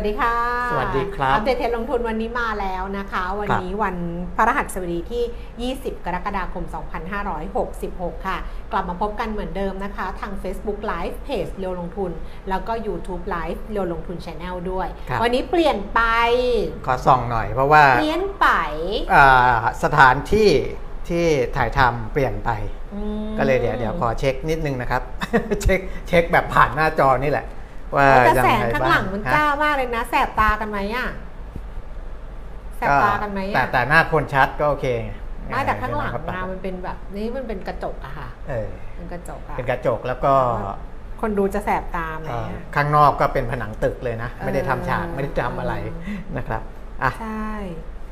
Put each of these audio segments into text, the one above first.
วัสดีค่ะ สวัสดีครับ อัปเดตเทรนด์ลงทุนวันนี้มาแล้วนะคะ วันนี้วันพฤหัสบดีที่ 20 กรกฎาคม 2566 ค่ะ กลับมาพบกันเหมือนเดิมนะคะ ทาง Facebook Live เพจเรียวลงทุน แล้วก็ YouTube Live เรียวลงทุน Channel ด้วยครับวันนี้เปลี่ยนไป ขอส่องหน่อยเพราะว่า เปลี่ยนไปอ่าสถานที่ที่ถ่ายทำเปลี่ยนไปอืมก็เลยเดี๋ยวเดี๋ยวขอเช็คนิดนึงนะครับ เช็คเช็คแบบผ่านหน้าจอนี่แหละ ว่าแต่ยังแสไงงข้างบ้าหลังงมันฮะจ้ามากเลยนะ แสบตากันไหมอะแสบตากันไหมแต่อะแต่หน้าคนชัดก็โอเคไม่แต่ข้างหลังเออนะมันเป็นแบบนี้มันเป็นกระจกอะค่ะเออเป็นกระจกอะเป็นกระจกแล้วก็คนดูจะแสบตาไหมเอ่ออะข้างนอกก็เป็นผนังตึกเลยนะเออไม่ได้ทำฉากไม่ได้ทำอะไรนะครับอะใช่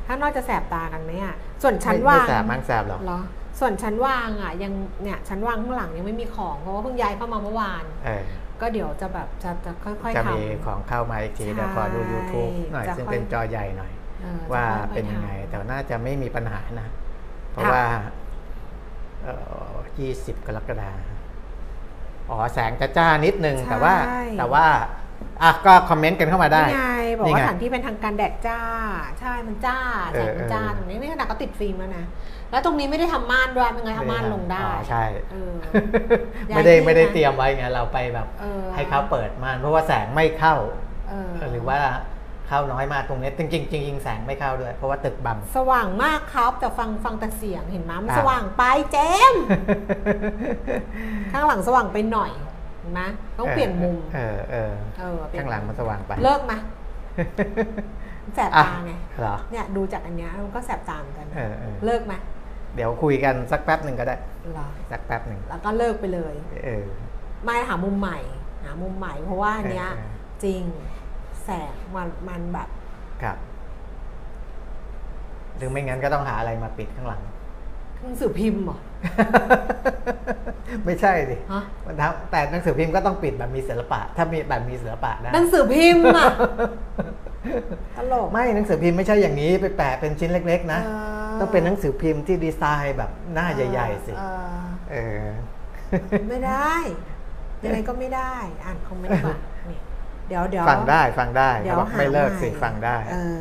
ข้างนอกจะแสบตากันไหมอะส่วนชั้นไม่วาไม่งแสบมั้งแสบหรอกเหรอ ส่วนชั้นวางอะยังเนี่ยชั้นวางข้างหลังยังไม่มีของเพราะว่าเพิ่งย้ายเข้ามาเมื่อวานเออ ก็เดี๋ยวจะแบบจะจะค่อยจะๆทมีของเข้ามาอีกทีใช่เดี๋ยวขอดู YouTube หน่อยจะซึ่งค่อยเป็นจอใหญ่หน่อยำเออว่าจะค่อยๆเป็นยังไงทำแต่น่าจะไม่มีปัญหานะ เพราะค่ะว่าเอ่อ20 กรกฎาคมอ๋อ แสงจะจ้านิดนึงแต่ว่าแต่ว่า อะก็คอมเมนต์กันเข้ามาได้นี่ไงบอกนี่ว่าไงสถานที่เป็นทางการแดดจ้า ใช่มันจ้าแสงมันจ้าเออเออตรงนี้นี่ขนาดก็ติดฟิล์มแล้วนะแล้วตรงนี้ไม่ได้ทำม่านด้วยเป็นไงเอาม่านลงได้อ๋อใช่เออไม่ได้ย้ายที่ไม่ได้นะเตรียมไว้ไงเราไปแบบเออให้เขาเปิดม่านเพราะว่าแสงไม่เข้าเออหรือว่าเข้าน้อยมากตรงนี้จริงๆจริงๆแสงไม่เข้าด้วย เพราะว่าตึกบัง สว่างมากครับแต่ฟังฟังแต่เสียงเห็นไหมมันอะสว่างไปเจมส์ข้างหลังสว่างไปหน่อย เห็นไหมต้องเปลี่ยนมุมเออเออเออเปลี่ยนข้างหลังมันสว่างไป เลิกไหมแสบอะตาไงเหรอเนี่ยดูจากอันเนี้ยมันก็แสบตาเหมือนกันเออเออเลิกไหมเดี๋ยวคุยกันสักแป๊บหนึ่งก็ได้เหรอสักแป๊บหนึ่งแล้วก็เลิกไปเลยเออไม่หามุมใหม่ หามุมใหม่เพราะว่าอันเนี้ยเออเออจริงแสงมันมันแบบครับหรือไม่งั้นก็ต้องหาอะไรมาปิดข้างหลังหนังสือพิมพ์เหรอ ไม่ใช่ดิฮะ มันทำแต่หนังสือพิมพ์ก็ต้องปิดแบบมีศิลปะ ถ้ามีแบบมีศิลปะได้หนังสือพิมพ์อะตลก ไม่หนังสือพิมพ์ไม่ใช่อย่างนี้ไปแปะเป็นชิ้นเล็ก ๆ นะเออต้องเป็นหนังสือพิมพ์ที่ดีไซน์แบบหน้าใหญ่ ๆ สิเออเออ ไม่ได้ ยังไงก็ไม่ได้ อ่านคอมเมนต์ก่อนนี่ เดี๋ยวเดี๋ยวฟังได้ฟังได้เดี๋ยเขาวบอกหาไม่เลิกสิใหม่ฟังได้เออ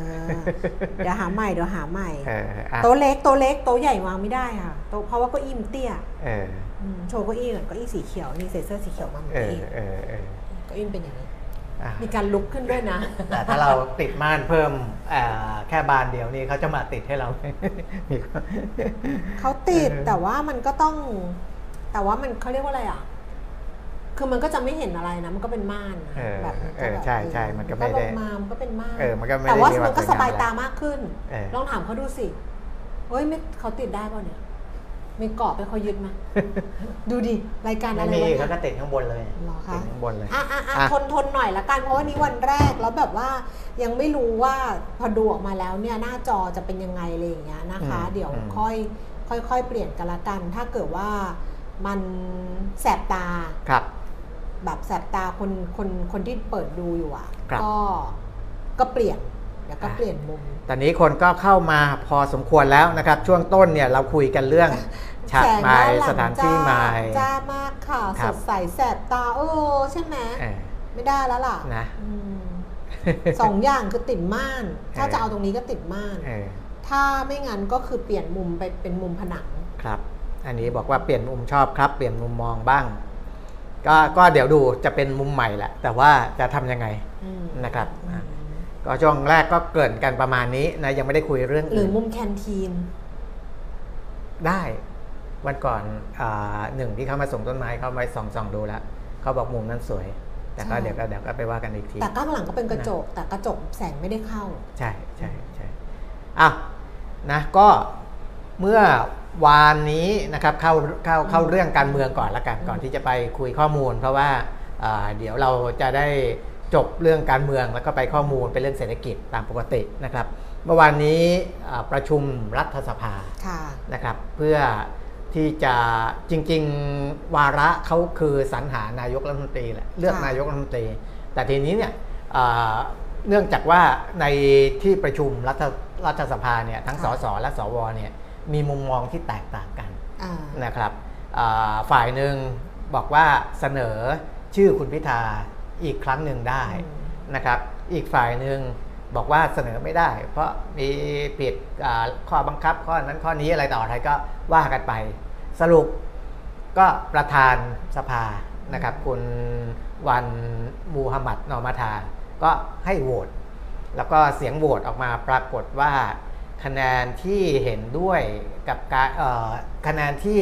เดี๋ยวหาใหม่เดี๋ยวหาใหม่เอออะโต๊ะเล็กโต๊ะเล็กโต๊ะใหญ่วางไม่ได้ค่ะโต๊ะเพราะว่าเก็อิ่มนเตี้ยเอออืมโชว์เก็อี้ก่อนเก็อี้สีเขียวนี่ใส่เสื้อสีเขียวมาเมื่อเออกี้เออเออเก็อี้มันเป็นอย่างนี้อะมีการลุกขึ้นด้วยนะ แต่ถ้าเราติดม่านเพิ่มอ่าแค่บานเดียวนี่เขาจะมาติดให้เรามีความเขาติดเออแต่ว่ามันก็ต้อง แต่ว่ามันเขาเรียกว่าอะไรอะ คือมันก็จะไม่เห็นอะไรนะ มันก็เป็นม่านนะเออแบบมันเอก็อแบบใช่ใช่มันก็ไม่ลได้งมามันก็เป็นม่านเออมันก็ไม่ได้แต่ว่ามีความมันก็สวยสงามบายอะไรตามากขึ้น เออ ลองถามเขาดูสิเฮ้ยไม่เขาติดได้ป่ะเนี่ยมีกรอบไปเขายึดไหม ดูดิรายการไม่อะไรมีวะเขาเนี่ยก็ติดข้างบนเลยเหรอคะ ติดข้างบนเลย อะอะอะอะ ทนทนหน่อยละกันเพราะว่านี้วันแรกแล้วแบบว่ายังไม่รู้ว่าพอดูออกมาแล้วเนี่ยหน้าจอจะเป็นยังไงอะไรอย่างเงี้ยนะคะ อืมเดี๋ยวอืม ค่อยค่อยๆเปลี่ยนกันละกัน ถ้าเกิดว่ามันแสบตา ครับ แบบแสบตาคนคนคนที่เปิดดูอยู่อะครับ ก็ก็เปลี่ยนเดี๋ยวก็อะเปลี่ยนมุม ตอนนี้คนก็เข้ามาพอสมควรแล้วนะครับ ช่วงต้นเนี่ยเราคุยกันเรื่องฉากแสงไม้ด้านหลังสถานที่ไม้จ้าจ้ามากค่ะ คสรับ ดใสแสบตาเออใช่ไหมเออ ไม่ได้แล้วล่ะนะ อืมสองอย่างคือติดม่าน ถ้าเออจะเอาตรงนี้ก็ติดม่าน เออถ้าไม่งั้นก็คือเปลี่ยนมุมไปเป็นมุมผนัง ครับ อันนี้บอกว่าเปลี่ยนมุมชอบครับ เปลี่ยนมุมมองบ้าง ก็ก็เดี๋ยวดูจะเป็นมุมใหม่แหละ แต่ว่าจะทำยังไงอืมนะครับอืมก็ช่วงแรกก็เกริ่นกันประมาณนี้นะยังไม่ได้คุยเรื่องหรืออื่นมุมแคนทีน ได้วันก่อนอาหนึ่งที่เขามาส่งต้นไม้เขาไปส่องส่องดูแล้วเขาบอกมุมนั้นสวย แต่ก็ใช่เดี๋ยวก็เดี๋ยวก็ไปว่ากันอีกที แต่ข้างหลังก็เป็นกระจก แต่กระจกแสงไม่ได้เข้า ใช่ใช่ใช่อะนะก็เมื่อ วานนี้นะครับเข้าเข้าเข้าเรื่องการเมืองก่อนละกันก่อนที่จะไปคุยข้อมูล เพราะว่าอ่าเดี๋ยวเราจะได้จบเรื่องการเมืองแล้วก็ไปข้อมูลเป็นเรื่องเศรษฐกิจตามปกตินะครับ เมื่อวานนี้อ่าประชุมรัฐสภาค่ะนะครับ เพื่อที่จะจริง ๆ วาระเขาคือสรรหานายกรัฐมนตรีแหละเลือกค่ะนายกรัฐมนตรี แต่ทีนี้เนี่ยอ่าเนื่องจากว่าในที่ประชุมรัฐรัฐสภาเนี่ยทั้งสค่ะสและสวเนี่ย มีมุมมองที่แตกต่างกันอ่านะครับอ่าฝ่ายหนึ่งบอกว่าเสนอชื่อคุณพิธาอีกครั้งหนึ่งได้อืมนะครับ อีกฝ่ายหนึ่งบอกว่าเสนอไม่ได้ เพราะมีผิดอ่าข้อบังคับข้อนั้นข้อนี้อะไรต่ออะไรก็ว่ากันไป สรุปก็ประธานสภานะครับ คุณวันมูฮัมหมัดนอมาทาก็ให้โหวตแล้วก็เสียงโหวตออกมาปรากฏว่า คะแนนที่เห็นด้วยกับการเอ่อคะแนนที่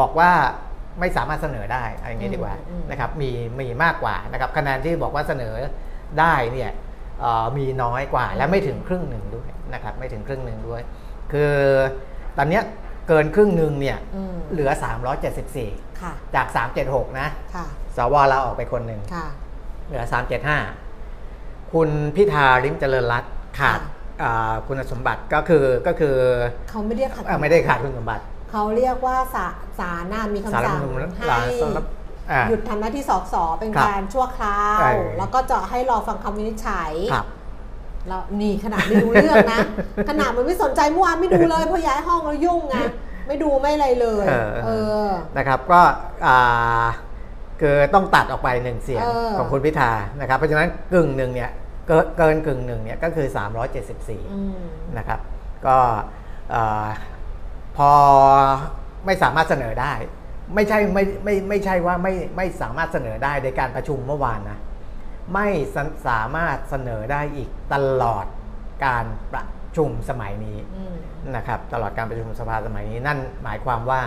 บอกว่าไม่สามารถเสนอได้อะไรอย่างนี้ดีกว่าอืมอืมนะครับมีมีมากกว่านะครับคะแนนที่บอกว่าเสนอได้เนี่ยเอ่อมีน้อยกว่า และไม่ถึงครึ่งหนึ่งด้วยนะครับไม่ถึงครึ่งหนึ่งด้วย คือตอนเนี้ยเกินครึ่งหนึ่งเนี่ยอืมเหลือ 374ค่ะจาก 376 นะค่ะสวเราออกไปคนหนึ่งค่ะเหลือ 375 คุณพิธาลิมเจริญรัตน์ขาด ค่ะอ่าคุณสมบัติก็คือก็คือเขาไม่เรียกขัดเอ่อไม่ได้ขาดคุณสมบัติเขาเรียกว่าศาศาลน่ะมีคำสารสั่รัฐงธรรมนูญให้ศาลสำหรับอ่าหยุดทำหน้าที่สสเป็นครับการชั่วคราวเออแล้วก็จะให้รอฟังคำวินิจฉัยครับเรานี่ขนาดไม่ดูเรื่องนะ ขนาดมันไม่สนใจเมื่อวานไม่ดูเลยเพราะย้ายห้องแล้วยุ่งไงไม่ดูไม่อะไรเลยเออเออนะครับก็อ่าคือต้องตัดออกไปหนึ่งเสียงเออของคุณพิธานะครับ เพราะฉะนั้นกึ่งหนึ่งเนี่ย เกินเกินกึ่งหนึ่งเนี่ยก็คือ 374อืมนะครับ ก็เอ่อพอไม่สามารถเสนอได้ ไม่ใช่ไม่ไม่ไม่ใช่ว่าไม่ไม่สามารถเสนอได้ในการประชุมเมื่อวานนะ ไม่สาสามารถเสนอได้อีกตลอดการประชุมสมัยนี้อืมนะครับ ตลอดการประชุมสภาสมัยนี้นั่นหมายความว่า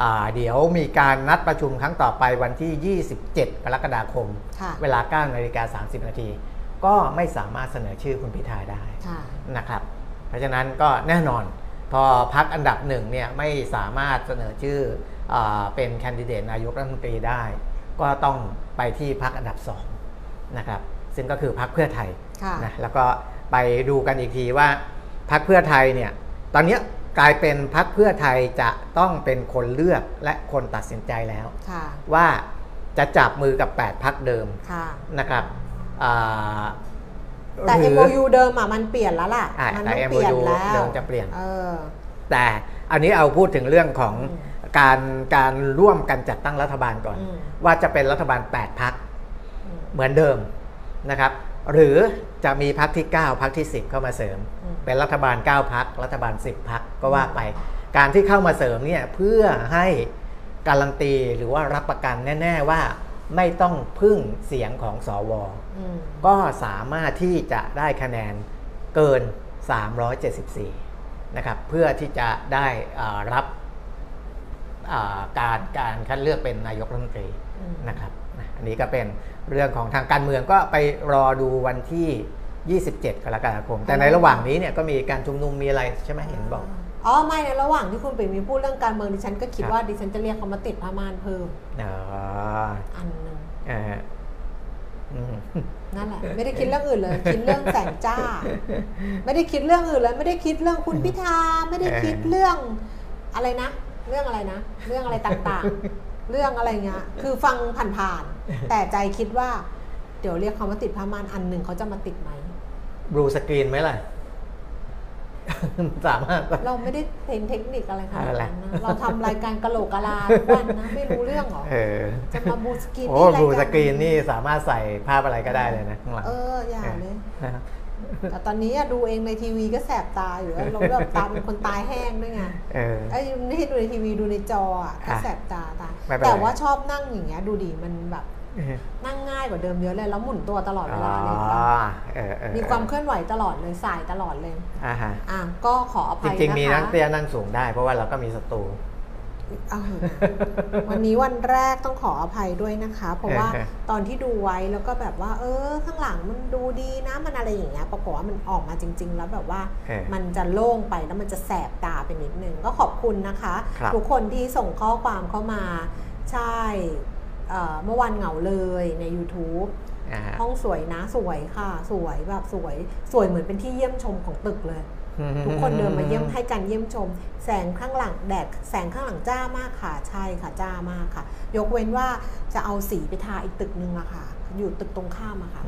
อ่าเดี๋ยวมีการนัดประชุมครั้งต่อไปวันที่ 27 กรกฎาคมค่ะเวลา9นาฬิกา30 นาที ก็ไม่สามารถเสนอชื่อคุณพิธาได้ค่ะนะครับ เพราะฉะนั้นก็แน่นอน พอพักอันดับหนึ่งเนี่ยไม่สามารถเสนอชื่ออาเป็นแคนดิเดตนายกรัฐมนตรีได้ ก็ต้องไปที่พักอันดับสองนะครับ ซึ่งก็คือพักเพื่อไทยค่ะนะแล้วก็ไปดูกันอีกทีว่าพักเพื่อไทยเนี่ยตอนเนี้ยกลายเป็นพักเพื่อไทยจะต้องเป็นคนเลือกและคนตัดสินใจแล้วค่ะว่าจะจับมือกับ 8 พักเดิมค่ะนะครับอ่า แต่หรือ MOU เดิมอะมันเปลี่ยนแล้วล่ะอะมัแต่ต้องเปลี่ยน MOU แล้วเดิมจะเปลี่ยนเออแต่อันนี้เอาพูดถึงเรื่องของอืมการการร่วมกันจัดตั้งรัฐบาลก่อนอืมว่าจะเป็นรัฐบาล 8พักอืมเหมือนเดิมนะครับ หรือจะมีพักที่ 9พักที่ 10 เข้ามาเสริมอืมเป็นรัฐบาล 9พักรัฐบาล 10พักก็ว่าไป การที่เข้ามาเสริมเนี่ยเพื่อให้การันตีหรือว่ารับประกันแน่ ๆว่าไม่ต้องพึ่งเสียงของสวอืม ก็สามารถที่จะได้คะแนนเกิน 374 นะครับ เพื่อที่จะได้อ่ารับอ่าการการคัดเลือกเป็นนายกรัฐมนตรีอืมนะครับนะอันนี้ก็เป็นเรื่องของทางการเมืองก็ไปรอดูวันที่ 27 กรกฎาคม แต่ในระหว่างนี้เนี่ยก็มีการชุมนุมมีอะไรใช่ไหมเห็นบอกอ๋อไม่ในระหว่างที่คุณปิ่มมีพูดเรื่องการเมืองดิฉันก็คิดครับว่าดิฉันจะเรียกเขามาติดผ้าม่านเพิ่มอ๋ออันหนึ่งเอ่ออืม นั่นแหละไม่ได้คิดเรื่องอื่นเลย คิดเรื่องแสงจ้า ไม่ได้คิดเรื่องอื่นเลย ไม่ได้คิดเรื่องคุณพิธาไม่ได้คิดเรื่องอะไรนะ เรื่องอะไรนะ เรื่องอะไรต่างๆ เรื่องอะไรเงี้ยคือฟังผ่านๆแต่ใจคิดว่า เดี๋ยวเรียกเขามาติดผ้าม่านอันหนึ่งเขาจะมาติดไหมบลูสกรีนไหมล่ะ สามารถ เราไม่ได้เห็นเทคนิคอะไรขนาดอะไรนั้นนะเราทำรายการกะโหลกกะลาทุกวันนะไม่รู้เรื่องเหรอเออจะมาบูสกินโอ้นี่บลูายสการกรีนนี่สามารถใส่ภาพอะไรก็ได้เลยนะข้างหลังเอออย่าเลยนะครับแต่ตอนนี้อะดูเองในทีวีก็แสบตาอยู่แล้วเราแบบตาเป็นคนตายแห้งด้วยไงเออไอ้ไม่ให้ดูในทีวีดูในจออะก็อะแสบตาตาไม่เป็นไรแต่ว่าชอบนั่งอย่างเงี้ยดูดีมันแบบ นั่งง่ายกว่าเดิมเยอะเลยแล้วหมุนตัวตลอดเวอ๋อลาเลยเออเออมีความเคลื่อนไหวตลอดเลยสายตลอดเลยอ่าฮะอะก็ขออจภัยนะคะริงๆมีนั่งเตี้ยนั่งสูงได้ เพราะว่าเราก็มีศัตรูเอาเถอะวันนี้วันแรกต้องขออภัยด้วยนะคะ เพราะว่าเออตอนที่ดูไว้แล้วก็แบบว่า เออ ข้างหลังมันดูดีนะมันอะไรอย่างเงี้ยปรากฏว่ามันออกมาจริง ๆ แล้วแบบว่าเออมันจะโล่งไปแล้วมันจะแสบตาไปนิดนึงก็ขอบคุณนะคะครับทุกคนที่ส่งข้อความเข้ามาใช่ เอ่อเมื่อวันเหงาเลยใน YouTube อ่าฮะห้องสวยนะสวยค่ะ สวยแบบสวย สวยเหมือนเป็นที่เยี่ยมชมของตึกเลย ทุกคนเดินมาเยี่ยมให้การเยี่ยมชม แสงข้างหลังแดดแสงข้างหลังจ้ามากค่ะใช่ค่ะจ้ามากค่ะ ยกเว้นว่าจะเอาสีไปทาอีกตึกนึงอะค่ะ อยู่ตึกตรงข้ามอะค่ะ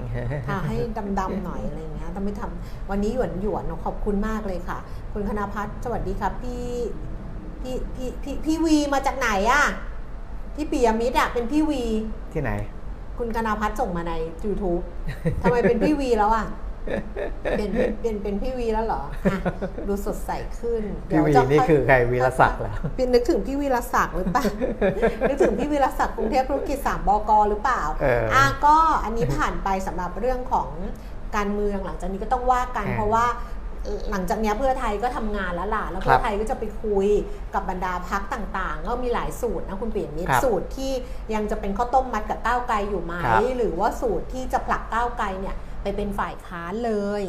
ทาให้ดำๆหน่อยอะไรอย่างเงี้ยต้องไม่ทำวันนี้หยวนหยวนๆขอบคุณมากเลยค่ะ คุณคณพัฒน์สวัสดีครับพี่พี่พี่พี่พี่วีมาจากไหนอะ พี่ปิยมิตรอะเป็นพี่วี ที่ไหน คุณกนาพัฒน์ส่งมาใน YouTube ทำไมเป็นพี่วีแล้วอะเป็นเป็นเป็นพี่วีแล้วเหรออะดูสดใสขึ้นพี่วีจะนี่คือใครวีรศักดิ์เหรอเป็นนึกถึงพี่วีรศักดิ์หรือเปล่า นึกถึงพี่วีรศักดิ์กรุงเทพธุรกิจสามบกหรือเปล่าเอออ่อะก็อันนี้ผ่านไปสำหรับเรื่องของการเมืองหลังจากนี้ก็ต้องว่ากันอ่าเพราะว่า หลังจากเนี้ยเพื่อไทยก็ทำงานแล้วล่ะแล้วครับเพื่อไทยก็จะไปคุยกับบรรดาพักต่างๆ ก็มีหลายสูตรนะคุณเปลี่ยนมิตรครับสูตรที่ยังจะเป็นข้าวต้มมัดกับก้าวไกลอยู่ไหมครับหรือว่าสูตรที่จะผลักก้าวไกลเนี่ยไปเป็นฝ่ายค้านเลย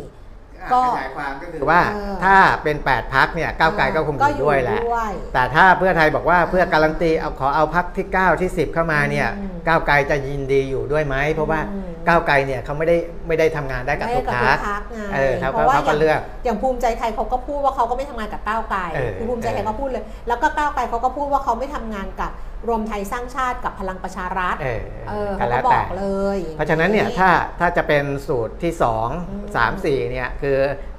ก็ก็ขยายความก็คือว่าเออถ้าเป็น 8พักเนี่ยก้าวไกลก็คงอยู่ด้วยแหละด้วยแต่ถ้าเพื่อไทยบอกว่าเพื่อการันตีเอาขอเอาพักที่ 9 ที่ 10 เข้ามาเนี่ยอืมก้าวไกลจะยินดีอยู่ด้วยไหม เพราะว่าอืมก้าวไกลเนี่ยเขาไม่ได้ไม่ได้ทำงานได้กับไม่ทุกกับพัทุกกพักไงเออเขาเพราะว่าเขาก็อย่างเลือกอย่างภูมิใจไทยเขาก็พูดว่าเขาก็ไม่ทำงานกับก้าวไกลเออคือภูมิใจไทยเออเขาพูดเลย แล้วก็ก้าวไกลเขาก็พูดว่าเขาไม่ทำงานกับ รวมไทยสร้างชาติกับพลังประชารัฐเออเออก็เขาแล้ก็วบแต่อกเลย เพราะฉะนั้นเนี่ยถ้าถ้าจะเป็นสูตรที่ม2 3 4เนี่ยคือ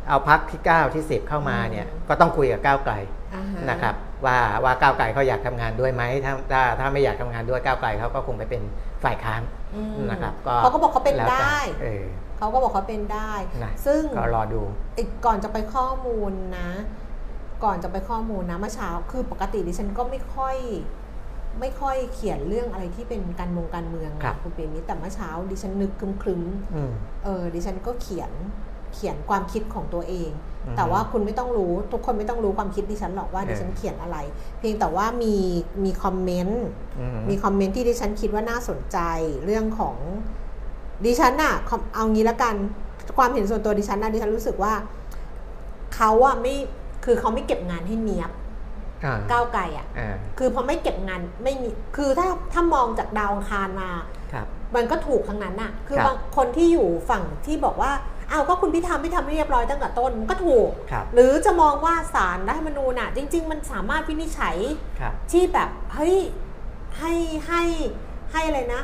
เอาพักที่ 9 ที่ 10 เข้ามาเนี่ยอืมก็ต้องคุยกับก้าวไกลอ่าฮนะครับว่าว่าก้าวไกลเขาอยากทำงานด้วยไหมถ้าถ้าถ้าไม่อยากทำงานด้วยก้าวไกลเขาก็คงไปเป็นฝ่ายค้านอืมนะครับเขาก็บอกเขาเป็นแล้วแต่ได้เออเขาก็บอกเขาเป็นได้นะซึ่งก็รอดูอีกก่อนจะไปข้อมูลนะ ก่อนจะไปข้อมูลนะเมื่อเช้าคือปกติดิฉันก็ไม่ค่อย ไม่ค่อยเขียนเรื่องอะไรที่เป็นการเมองการเมืองครับนะคุณเปียมิตรแต่เมื่อเช้าดิฉันนึกครึ้มๆอืมเออดิฉันก็เขียนเขียนความคิดของตัวเองอือฮึแต่ว่าคุณไม่ต้องรู้ทุกคนไม่ต้องรู้ความคิดดิฉันหรอกว่าเออดิฉันเขียนอะไร เพียงแต่ว่ามีมีคอมเมนต์อืมมีคอมเมนต์ที่ดิฉันคิดว่าน่าสนใจเรื่องของดิฉันน่ะคอมเอางี้ละกันความเห็นส่วนตัวดิฉันนะดิฉันรู้สึกว่าเขาอะไม่คือเขาไม่เก็บงานให้เนียบอ่า ก้าวไกลอะอ่าคือพอไม่เก็บงานไม่มีคือถ้าถ้ามองจากดาวอังคารมาครับมันก็ถูกทั้งนั้นน่ะ คือครับบางคนที่อยู่ฝั่งที่บอกว่าอ้าวก็คุณพิธาไม่ทำให้เรียบร้อยตั้งแต่ต้นมันก็ถูกครับหรือจะมองว่าสารรัฐธรรมนูญน่ะ จริง ๆ มันสามารถวินิจฉัยครับที่แบบเฮ้ยให้ให้ให้อะไรนะ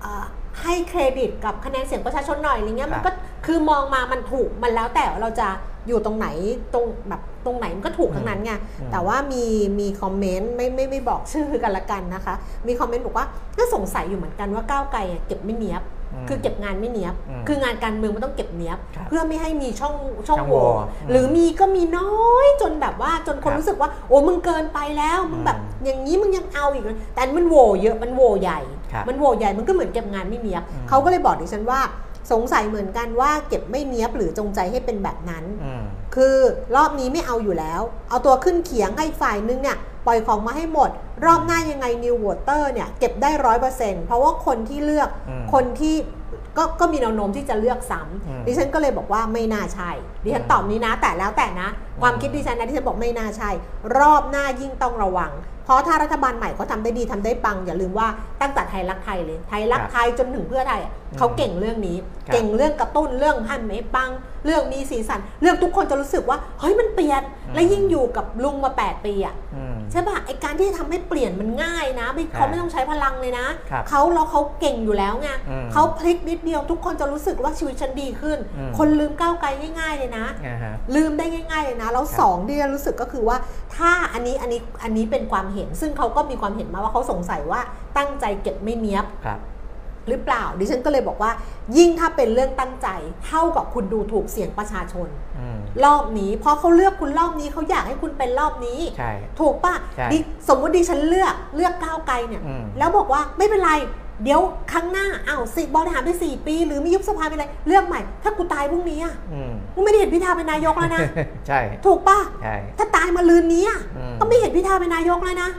เอ่อให้เครดิตกับคะแนนเสียงประชาชนหน่อยอะไรเงี้ยมันก็คือมองมามันถูกมันแล้วแต่ว่าเราจะอยู่ตรงไหนตรงแบบ ตรงไหนมันก็ถูกทั้งนั้นไงอืมแต่ว่ามีมีคอมเมนต์ไม่ไม่ไม่บอกชื่อกันละกันนะคะ มีคอมเมนต์บอกว่าก็สงสัยอยู่เหมือนกันว่าก้าวไกลอะเก็บไม่เนียบมคือเก็บงานไม่เนียบอืมคืองานการเมืองมันต้องเก็บเนียบครับเพื่อไม่ให้มีช่องช่องช่องโหโหว่ว่อืมหรือมีก็มีน้อยจนแบบว่าจนคนครับรู้สึกว่า โอ้มึงเกินไปแล้วมึงแบบอืมอย่างนี้มึงยังเอาอีกเหรอแต่อันมันโหว่เยอะมันโหว่ใหญ่ครับมันโหว่ใหญ่มันก็เหมือนเก็บงานไม่เนียบอืมเขาก็เลยบอกดิฉันว่า สงสัยเหมือนกันว่าเก็บไม่เนียบหรือจงใจให้เป็นแบบนั้นอืม คือรอบนี้ไม่เอาอยู่แล้ว เอาตัวขึ้นเขียงให้ฝ่ายนึงเนี่ยปล่อยของมาให้หมด รอบหน้ายังไง New Water เนี่ยเก็บได้ร้อยเปอร์เซ็นต์เพราะว่าคนที่เลือกอืมคนที่ก็ก็มีแนวโน้มที่จะเลือกซ้อืมำดิฉันก็เลยบอกว่าไม่น่าใช่ดิฉันอืมตอบนี้นะ แต่แล้วแต่นะ ความอืมคิดดิฉันนะดิฉันบอกไม่น่าใช่ รอบหน้ายิ่งต้องระวังเพ ราะถ้ารัฐบาลใหม่เขาทำได้ดีทำได้ปัง อย่าลืมว่าตั้งแต่ไทยรักไทยเลย ไทยรักไทยจนถึงเพื่อไทยอะเขาเก่งเรื่องนี้ครับเก่งเรื่องกระตุ้นเรื่องให้ไม่ปัง เรื่องมีสีสัน เรื่องทุกคนจะรู้สึกว่าเฮ้ยมันเปลี่ยนอืมและยิ่งอยู่กับลุงมา 8 ปีอะอืมใช่ปะไอการที่จะทำให้เปลี่ยนมันง่ายนะไม่ครับเขาไม่ต้องใช้พลังเลยนะครับเขาแล้วเขาเก่งอยู่แล้วไงอืมเขาพลิกนิดเดียวทุกคนจะรู้สึกว่าชีวิตฉันดีขึ้นอืมคนลืมก้าวไกลง่าย ๆเลยนะอ่าฮะลืมได้ง่าย ๆเลยนะแล้วครับสองที่จะรู้สึกก็คือว่าถ้าอันนี้อันนี้อันนี้เป็นความเห็น ซึ่งเขาก็มีความเห็นมาว่าเขาสงสัยว่าตั้งใจเก็บไม่เนี้ยบครับหรือเปล่า ดิฉันก็เลยบอกว่า ยิ่งถ้าเป็นเรื่องตั้งใจ เท่ากับคุณดูถูกเสียงประชาชนอืมรอบนี้เพราะเขาเลือกคุณรอบนี้เขาอยากให้คุณเป็นรอบนี้ใช่ถูกปะใช่ดิสมมติดิฉันเลือกเลือกก้าวไกลเนี่ยอืมแล้วบอกว่าไม่เป็นไร เดี๋ยวครั้งหน้าอ้าวสิบริหารไปสี่ปี หรือไม่ยุบสภาไปเลยเลือกใหม่ ถ้ากูตายพรุ่งนี้อะอืมกูไม่ได้เห็นพิธาเป็นนายกแล้วนะใช่ ถูกปะใช่ถ้าตายมาลืนนี้อะอืมก็ไม่เห็นพิธาเป็นนายกแล้วนะ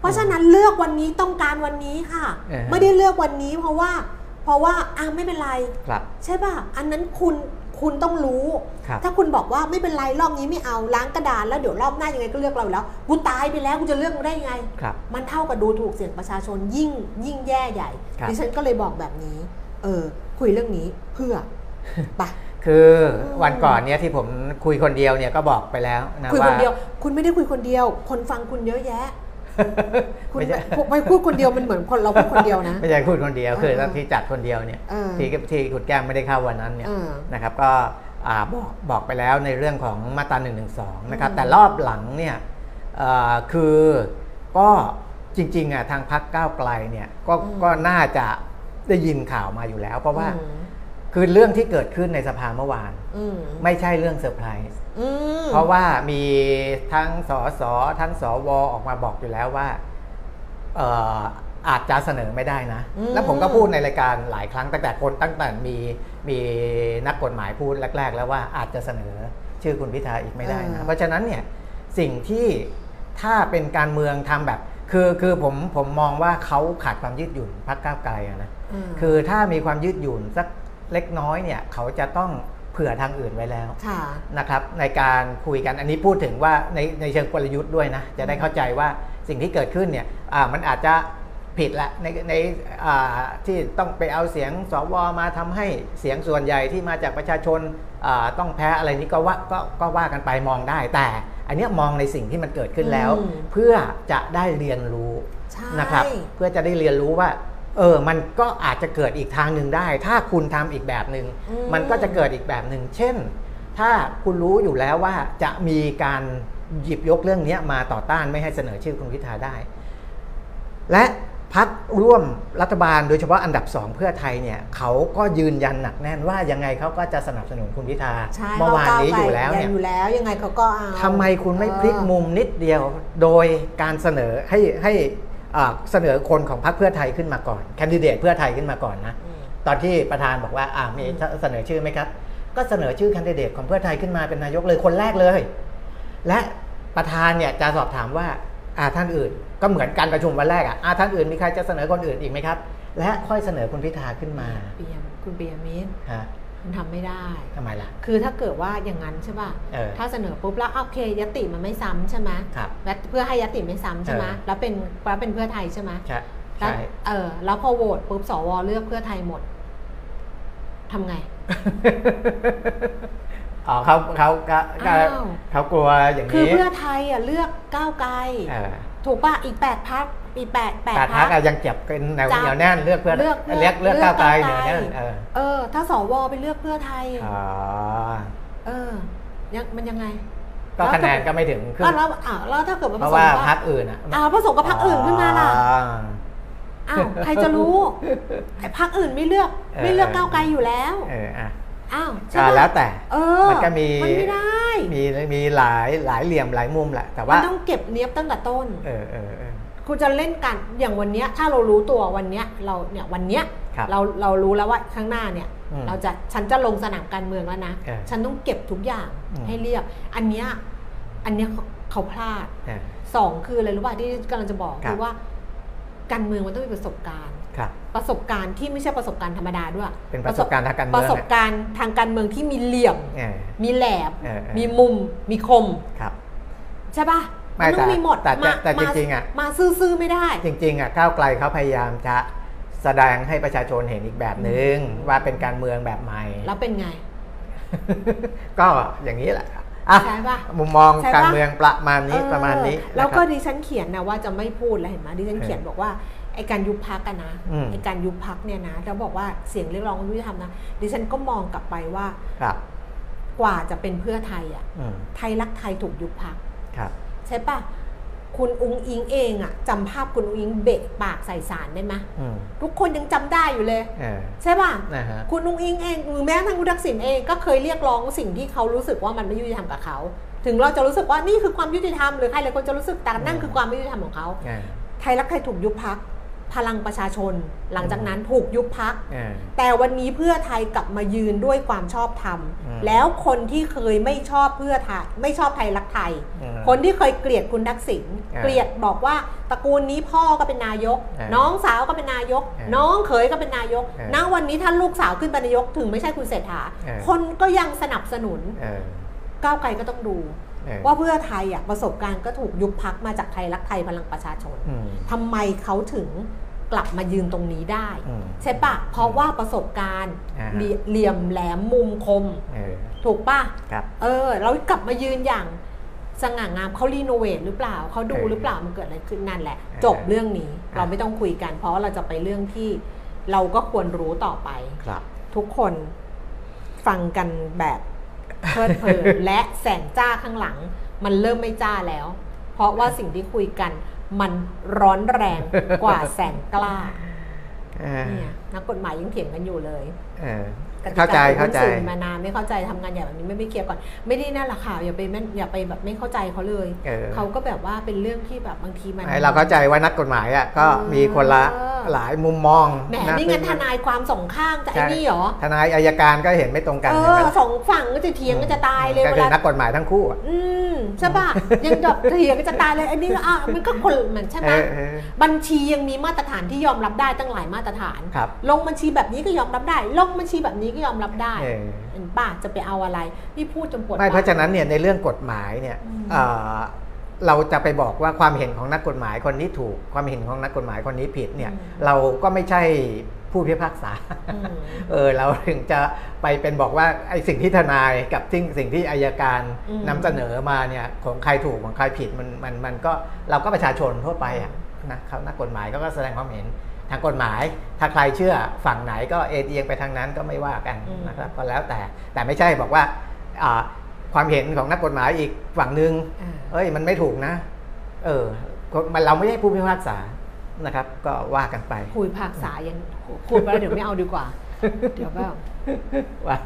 เพราะฉะนั้นเลือกวันนี้ต้องการวันนี้ค่ะเออไม่ได้เลือกวันนี้เพราะว่า เพราะว่าอะไม่เป็นไรครับใช่ป่ะอันนั้นคุณ คุณต้องรู้ครับถ้าคุณบอกว่าไม่เป็นไรรอบนี้ไม่เอาล้างกระดานแล้วเดี๋ยวรอบหน้ายังไงก็เลือกเราอยู่แล้วกูตายไปแล้วกูจะเลือกมึงได้ยังไงครับมันเท่ากับดูถูกเสียงประชาชนยิ่งยิ่งแย่ใหญ่ครับดิฉันก็เลยบอกแบบนี้ เออ คุยเรื่องนี้เพื่อไปคือวันก่อนเนี่ยที่ผมคุยคนเดียวเนี่ยก็บอกไปแล้วนะคุยว่าคนเดียว คุณไม่ได้คุยคนเดียว คนฟังคุณเยอะแยะ คุณไม่ใช่ไปพูดคนเดียวมันเหมือนคนเราพูดคนเดียวนะ ไม่ใช่คุยคนเดียวคือเออที่จัดคนเดียวเนี่ยเออที่ที่คุณแก้มไม่ได้เข้าวันนั้นเนี่ยเออนะครับก็อ่าบอกบอกไปแล้วในเรื่องของมาตรา1นึนะครับอืมแต่รอบหลังเนี่ยเอ่อคือก็จริงๆอะทางพักก้าวไกลเนี่ยก็ก็น่าจะได้ยินข่าวมาอยู่แล้ว เพราะว่าอืมคือเรื่องที่เกิดขึ้นในสภาเมื่อวานอืมไม่ใช่เรื่องเซอร์ไพรส์อืม เพราะว่ามีทั้งสสทั้งสวออกมาบอกอยู่แล้วว่าเอ่ออาจจะเสนอไม่ได้นะอืมแล้วผมก็พูดในรายการหลายครั้งตั้งแต่คนตั้งแต่มีมีนักกฎหมายพูดแรก ๆ แล้วว่าอาจจะเสนอชื่อคุณพิธาอีกไม่ได้นะ เพราะฉะนั้นเนี่ยสิ่งที่ถ้าเป็นการเมืองทำแบบ คือคือผมผมมองว่าเขาขาดความยืดหยุ่นพักก้าวไกลอะนะมคือถ้ามีความยืดหยุ่นสักเล็กน้อยเนี่ยเขาจะต้อง เผื่อทางอื่นไว้แล้วค่ะนะครับในการคุยกันอันนี้พูดถึงว่าในในเชิงกลยุทธ์ด้วยนะจะได้เข้าใจว่าสิ่งที่เกิดขึ้นเนี่ยอ่ามันอาจจะผิดละในในอ่าที่ต้องไปเอาเสียงสวมาทำให้เสียงส่วนใหญ่ที่มาจากประชาชนอ่าต้องแพ้อะไรนี้ก็ว่าก็ก็ว่ากันไปมองได้แต่ อันเนี้ยมองในสิ่งที่มันเกิดขึ้นแล้วอืมเพื่อจะได้เรียนรู้ใช่นะครับ เพื่อจะได้เรียนรู้ว่า เออ มันก็อาจจะเกิดอีกทางหนึ่งได้ ถ้าคุณทำอีกแบบหนึง่งอืมมันก็จะเกิดอีกแบบหนึ่งเช่น ถ้าคุณรู้อยู่แล้วว่าจะมีการหยิบยกเรื่องนี้มาต่อต้านไม่ให้เสนอชื่อคุณพิธาได้ และพักร่วมรัฐบาลโดยเฉพาะอันดับสองเพื่อไทยเนี่ยเขาก็ยืนยันหนักแน่นว่ายังไงเขาก็จะสนับสนุนคุณพิธาใช่เมื่อวานนี้อยู่แล้วเนี่ยอยู่แล้วยังไงเขาก็เอาทำไมคุณไม่พลิกมุมนิดเดียวโดยการเสนอให้ให้อ่า เสนอคนของพรรคเพื่อไทยขึ้นมาก่อนแคนดิเดตเพื่อไทยขึ้นมาก่อนนะอืมตอนที่ประธานบอกว่าอ่ามีเสนอชื่อไหมครับ ก็เสนอชื่อแคนดิเดตของเพื่อไทยขึ้นมาเป็นนายกเลยคนแรกเลย และประธานเนี่ยจะสอบถามว่าอ่าท่านอื่น ก็เหมือนการประชุมวันแรกอะอ่าท่านอื่นมีใครจะเสนอคนอื่นอีกไหมครับ และค่อยเสนอคุณพิธาขึ้นมาเปียมคุณเปียมิตรฮะ มันทำไม่ได้ทำไมล่ะ คือถ้าเกิดว่าอย่างนั้นใช่ป่ะเออถ้าเสนอปุ๊บแล้วโอเคยติมันไม่ซ้ำใช่ไหมครับและเพื่อให้ยติไม่ซ้ำใช่ไหมเออแล้วเป็นแล้วเป็นเพื่อไทยใช่ไหมใช่แล้วใช่เออ แล้วพอโหวตปุ๊บสวเลือกเพื่อไทยหมดทำไงอ๋อเขาเขาก็ก็อ้าวเขากลัวอย่างคือนี้เพื่อไทยอะเลือกก้าวไกลเออถูกป่ะอีกแปดพัก อีกแปดแปดแปดพัพักกอะยังเก็บเป็นแนวจับเหนียวแน่นเลือกเพื่อเลือกเลือกเลือกเลือกก้าวไกลก้าวไกลเหนียวแน่นเออเออ ถ้าสวไปเลือกเพื่อไทยอ๋อเออยังมันยังไงก็คะแนนก็ไม่ถึงครึ่ก็งแล้วอะแล้วถ้าเกิดมันเพผราะสมว่ากับพักอื่นอะอ้าวผสมกับพักอื่นขึ้นมาล่ะอ๋ออ้าวใครจะรู้ไอ้พักอื่นไม่เลือกเออไม่เลือกก้าวไกลอยู่แล้วเอออะอ้าวใช่ก็ปะแล้วแต่เออมันก็มีมันไม่ได้มีมีหลายหลายเหลี่ยมหลายมุมแหละแต่มัว่านต้องเก็บเนี้ยบตั้งแต่ต้น เออเออเออ คุณจะเล่นกันอย่างวันเนี้ยถ้าเรารู้ตัววันเนี้ยเราเนี่ยวันเนี้ยครับเราเรารู้แล้วว่าข้างหน้าเนี่ย อืมเราจะฉันจะลงสนามการเมืองแล้วนะ เออฉันต้องเก็บทุกอย่างอืม ให้เรียบ อันเนี้ยอันเนี้ยเขาเขาพลาดเออสองคืออะไรรู้ป่ะที่กำลังจะบอกครับ คือว่า การเมืองมันต้องมีประสบการณ์ ครับ ประสบการณ์ที่ไม่ใช่ประสบการณ์ธรรมดาด้วยเป็นประสบการณ์ทางการเมือง ประสบการณ์ทางการเมืองที่มีเหลี่ยมเออมีแหลม เออเออ มีมุม มีคม ครับ ใช่ป่ะ ไม่นต้องมีหมดแต่แต่มาแต่มาจริงๆอะมาซื่อๆไม่ได้ จริงๆอะก้าวไกลเขาพยายามจะแสดงให้ประชาชนเห็นอีกแบบหนึ่งว่าเป็นการเมืองแบบใหม่ แล้วเป็นไง ก็อย่างนี้แหละอะใช่ปะมุมมองใช่ปะการเมืองประมาณนี้เออประมาณนี้ แล้วก็นะครับดิฉันเขียนนะว่าจะไม่พูดแล้วเห็นไหมดิฉันเขียนบอกว่าไอการยุบพักกันนะอืมไอการยุบพักเนี่ยนะแล้วบอกว่าเสียงเรียกร้องความยุติธรรมนะดิฉันก็มองกลับไปว่าครับกว่าจะเป็นเพื่อไทยอะอืมไทยรักไทยถูกยุบพักครับ ใช่ปะคุณอุ้งอิงเองอะจำภาพคุณอุ้งอิงเบะปากใส่สารได้ไหมอืมทุกคนยังจำได้อยู่เลยเออใช่ปะนะฮะคุณอุ้งอิงเองหรือแม้กระทั่งคุณทักษิณเองก็เคยเรียกร้องสิ่งที่เขารู้สึกว่ามันไม่ยุติธรรมกับเขา ถึงเราจะรู้สึกว่านี่คือความยุติธรรมหรือใครหลายคนจะรู้สึกแต่นั่นคือความไม่ยุติธรรมของเขาเออไทยรักไทยถูกยุบพัก พลังประชาชน หลังจากนั้นถูกยุบพักเออแต่วันนี้เพื่อไทยกลับมายืนด้วยความชอบธรรมอืมแล้วคนที่เคยไม่ชอบเพื่อไทยไม่ชอบไทยรักไทยอืมคนที่เคยเกลียดคุณทักษิณอ่าเกลียดบอกว่าตระกูลนี้พ่อก็เป็นนายกอ่าน้องสาวก็เป็นนายกอ่าน้องเขยก็เป็นนายกอ่าณวันนี้ท่านลูกสาวขึ้นเป็นนายกถึงไม่ใช่คุณเศรษฐาอ่าคนก็ยังสนับสนุนเออก้าวไกลก็ต้องดูเออ ว่าเพื่อไทยอะประสบการณ์ก็ถูกยุบพักมาจากไทยรักไทยพลังประชาชนอืมทำไมเขาถึงกลับมายืนตรงนี้ได้อืมใช่ปะเพราะว่าประสบการณ์อ่าฮะเหลี่ยเหลี่ยมแหลมมุมคมเออถูกปะครับเออเรากลับมายืนอย่างสง่างามเขารีโนเวทหรือเปล่าเขาดูเออหรือเปล่ามันเกิดอะไรขึ้นนั่นแหละเออจบเรื่องนี้อะเราไม่ต้องคุยกัน เพราะว่าเราจะไปเรื่องที่เราก็ควรรู้ต่อไปครับ ทุกคนฟังกันแบบ เพลิดเพลินและแสงจ้าข้างหลัง มันเริ่มไม่จ้าแล้ว เพราะว่าสิ่งที่คุยกันมันร้อนแรงกว่าแสงกล้าเออเนี่ยนักกฎหมายยังเถียงกันอยู่เลยเออกติกเข้าใจของเข้าใจสื่อมานานไม่เข้าใจทำงานอย่างแบบนี้ไม่ไม่เคลียร์ก่อน ไม่ได้นั่นแหละค่ะอย่าไปแม่นอย่าไปแบบไม่เข้าใจเขาเลยเออเขาก็แบบว่าเป็นเรื่องที่แบบบางทีมันไอ้เราเข้าใจว่านักกฎหมายอะก็เออมีคนละ หลายมุมมองแหมะนี่งั้นทนายความสองข้างจะไอ้ใช่นี่เหรอทนายอายการก็เห็นไม่ตรงกันเอเห็นไหอมสองฝั่งก็จะเถียงก็จะตายเลยก็เวคือลานักกฎหมายทั้งคู่อะอืมใช่ป่ะยังแบบเถียงก็จะตายเลยอันนี้อะมันก็คนเหมือนใช่ไหมเออเออบัญชียังมีมาตรฐานที่ยอมรับได้ตั้งหลายมาตรฐานครับลงบัญชีแบบนี้ก็ยอมรับได้ลงบัญชีแบบนี้ก็ยอมรับได้เออเห็นป่ะจะไปเอาอะไรนี่พูดจนปวดไม่ปกเพราะฉะนั้นเนี่ยในเรื่องกฎหมายเนี่ยอืม เอ่อเราจะไปบอกว่าความเห็นของนักกฎหมายคนนี้ถูก ความเห็นของนักกฎหมายคนนี้ผิดเนี่ย เราก็ไม่ใช่ผู้พิพากษาอืมเออเราถึงจะไปเป็นบอกว่าไอ้สิ่งที่ทนายกับสิ่งสิ่งที่อายการอืมนำเสนอมาเนี่ยของใครถูกของใครผิดมันมันมันก็เราก็ประชาชนทั่วไปอะนะครับนักกฎหมายก็ก็แสดงความเห็นทางกฎหมาย ถ้าใครเชื่อฝั่งไหนก็เอ็นเอียงไปทางนั้นก็ไม่ว่ากันอืมนะครับก็แล้วแต่แต่ไม่ใช่บอกว่าอ่า ความเห็นของนักกฎหมายอีกฝั่งหนึ่งอ่าเอ้ย มันไม่ถูกนะ เออมันเราไม่ใช่ผู้พิพากษานะครับ ก็ว่ากันไปคุยภาคษายังพูดไปแล้วเดี๋ยวไม่เอาดีกว่า เดี๋ยวแบบว่า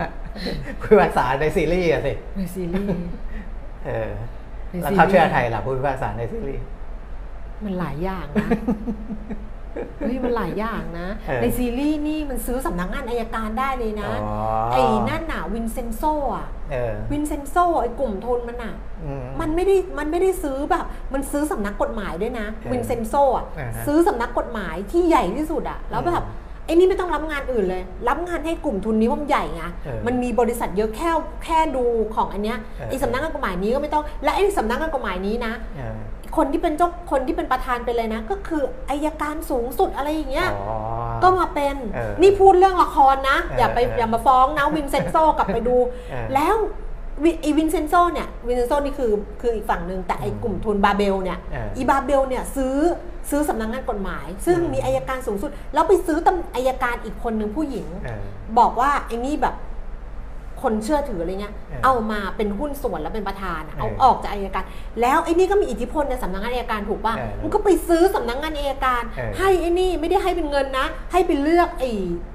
ผู้พิพากษาในซีรีส์อะสิในซีรีส์เออในแล้วซีรีส์เขาเชื่อใครล่ะผู้พิพากษาในซีรีส์มันหลายอย่างนะ เฮ้ยมันหลายอย่างนะเออในซีรีส์นี่มันซื้อสำนักงานอัยการได้เลยนะอ๋อไอ้นั่นน่ะวินเซนโซอะเออวินเซนโซไอ้กลุ่มทุนมันอะอืมมันไม่ได้มันไม่ได้ซื้อแบบ มันซื้อสำนักกฎหมายด้วยนะเออวินเซนโซอะอ่าฮะซื้อสำนักกฎหมายที่ใหญ่ที่สุดอะ แล้วแบบ อืมไอ้นี่ไม่ต้องรับงานอื่นเลย รับงานให้กลุ่มทุนนี้เพราะมันใหญ่ไงเออมันมีบริษัทเยอะแค่แค่ดูของอันเนี้ยเออไอ้สำนักงานกฎหมายนี้ก็ไม่ต้อง และไอ้สำนักงานกฎหมายนี้นะเออคนที่เป็นเจ้าคนที่เป็นประธานไปเลยนะ ก็คืออัยการสูงสุดอะไรอย่างเงี้ยอ๋อก็มาเป็นเออนี่พูดเรื่องละครนะเอออย่าไปเอออย่ามาฟ้องนะวินเซนโซกลับไปดูเออแล้ววิไอวินเซนโซเนี่ยวินเซนโซนี่คือคืออีกฝั่งหนึ่งแต่ไอ้กลุ่มทุนบาเบลเนี่ยเอออีบาเบลเนี่ยซื้อซื้อสำนักงานกฎหมาย ซึ่งอืมมีอัยการสูงสุด แล้วไปซื้อตัวอัยการอีกคนหนึ่งผู้หญิงเออบอกว่าไอ้นี่แบบคนเชื่อถืออะไรเงี้ย เออเอามาเป็นหุ้นส่วนแล้วเป็นประธานอะเอาเออออกจากอัยการ แล้วไอ้นี่ก็มีอิทธิพลในสำนักงานอัยการถูกป่ะเออมันก็ไปซื้อสำนักงานอัยการเออให้ไอ้นี่ไม่ได้ให้เป็นเงินนะ ให้ไปเลือกไอ้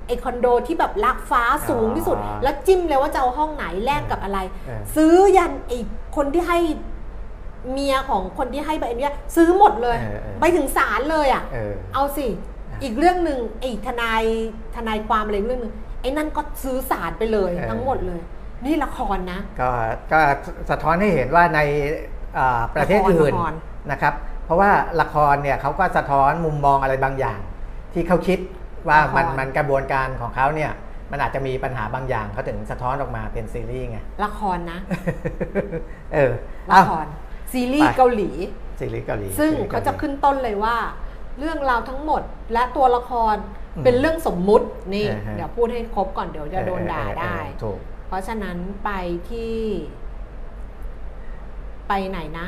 ไอ้คอนโดที่แบบลักฟ้าสูงที่สุดอ๋อแล้วจิ้มเลยว่าจะเอาห้องไหนแลกกับอะไรเออซื้อยันไอ้คนที่ให้ เมียของคนที่ให้ใบอนุญาตซื้อหมดเลยเออเออ ไปถึงศาลเลยอะ เออ เอาสิอีกเรื่องหนึ่งไอ้ทนายทนายความอะไรเรื่องหนึ่งไอ้นั่นก็ซื้อสารไปเลยเออ ทั้งหมดเลย นี่ละครนะ ก็ก็สะท้อนให้เห็นว่าในอ่าประเทศอื่นละคร นะครับ เพราะว่าละครเนี่ยเขาก็สะท้อนมุมมองอะไรบางอย่าง ที่เขาคิดว่ามันละครมันกระบวนการของเขาเนี่ยมันอาจจะมีปัญหาบางอย่างเขาถึงสะท้อนออกมาเป็นซีรีส์ไง ละครนะ เออละเอ้าคร ซีรีส์ไปเกาหลี ซีรีส์เกาหลี ซึ่งซีรีส์เขากหลีจะขึ้นต้นเลยว่า เรื่องราวทั้งหมดและตัวละครอืมเป็นเรื่องสมมุตินี่อ่าฮะเดี๋ยวพูดให้ครบก่อนเดี๋ยวจะโดนด่าเออเออเออได้ถูกเพราะฉะนั้นไปที่ ไปไหนนะ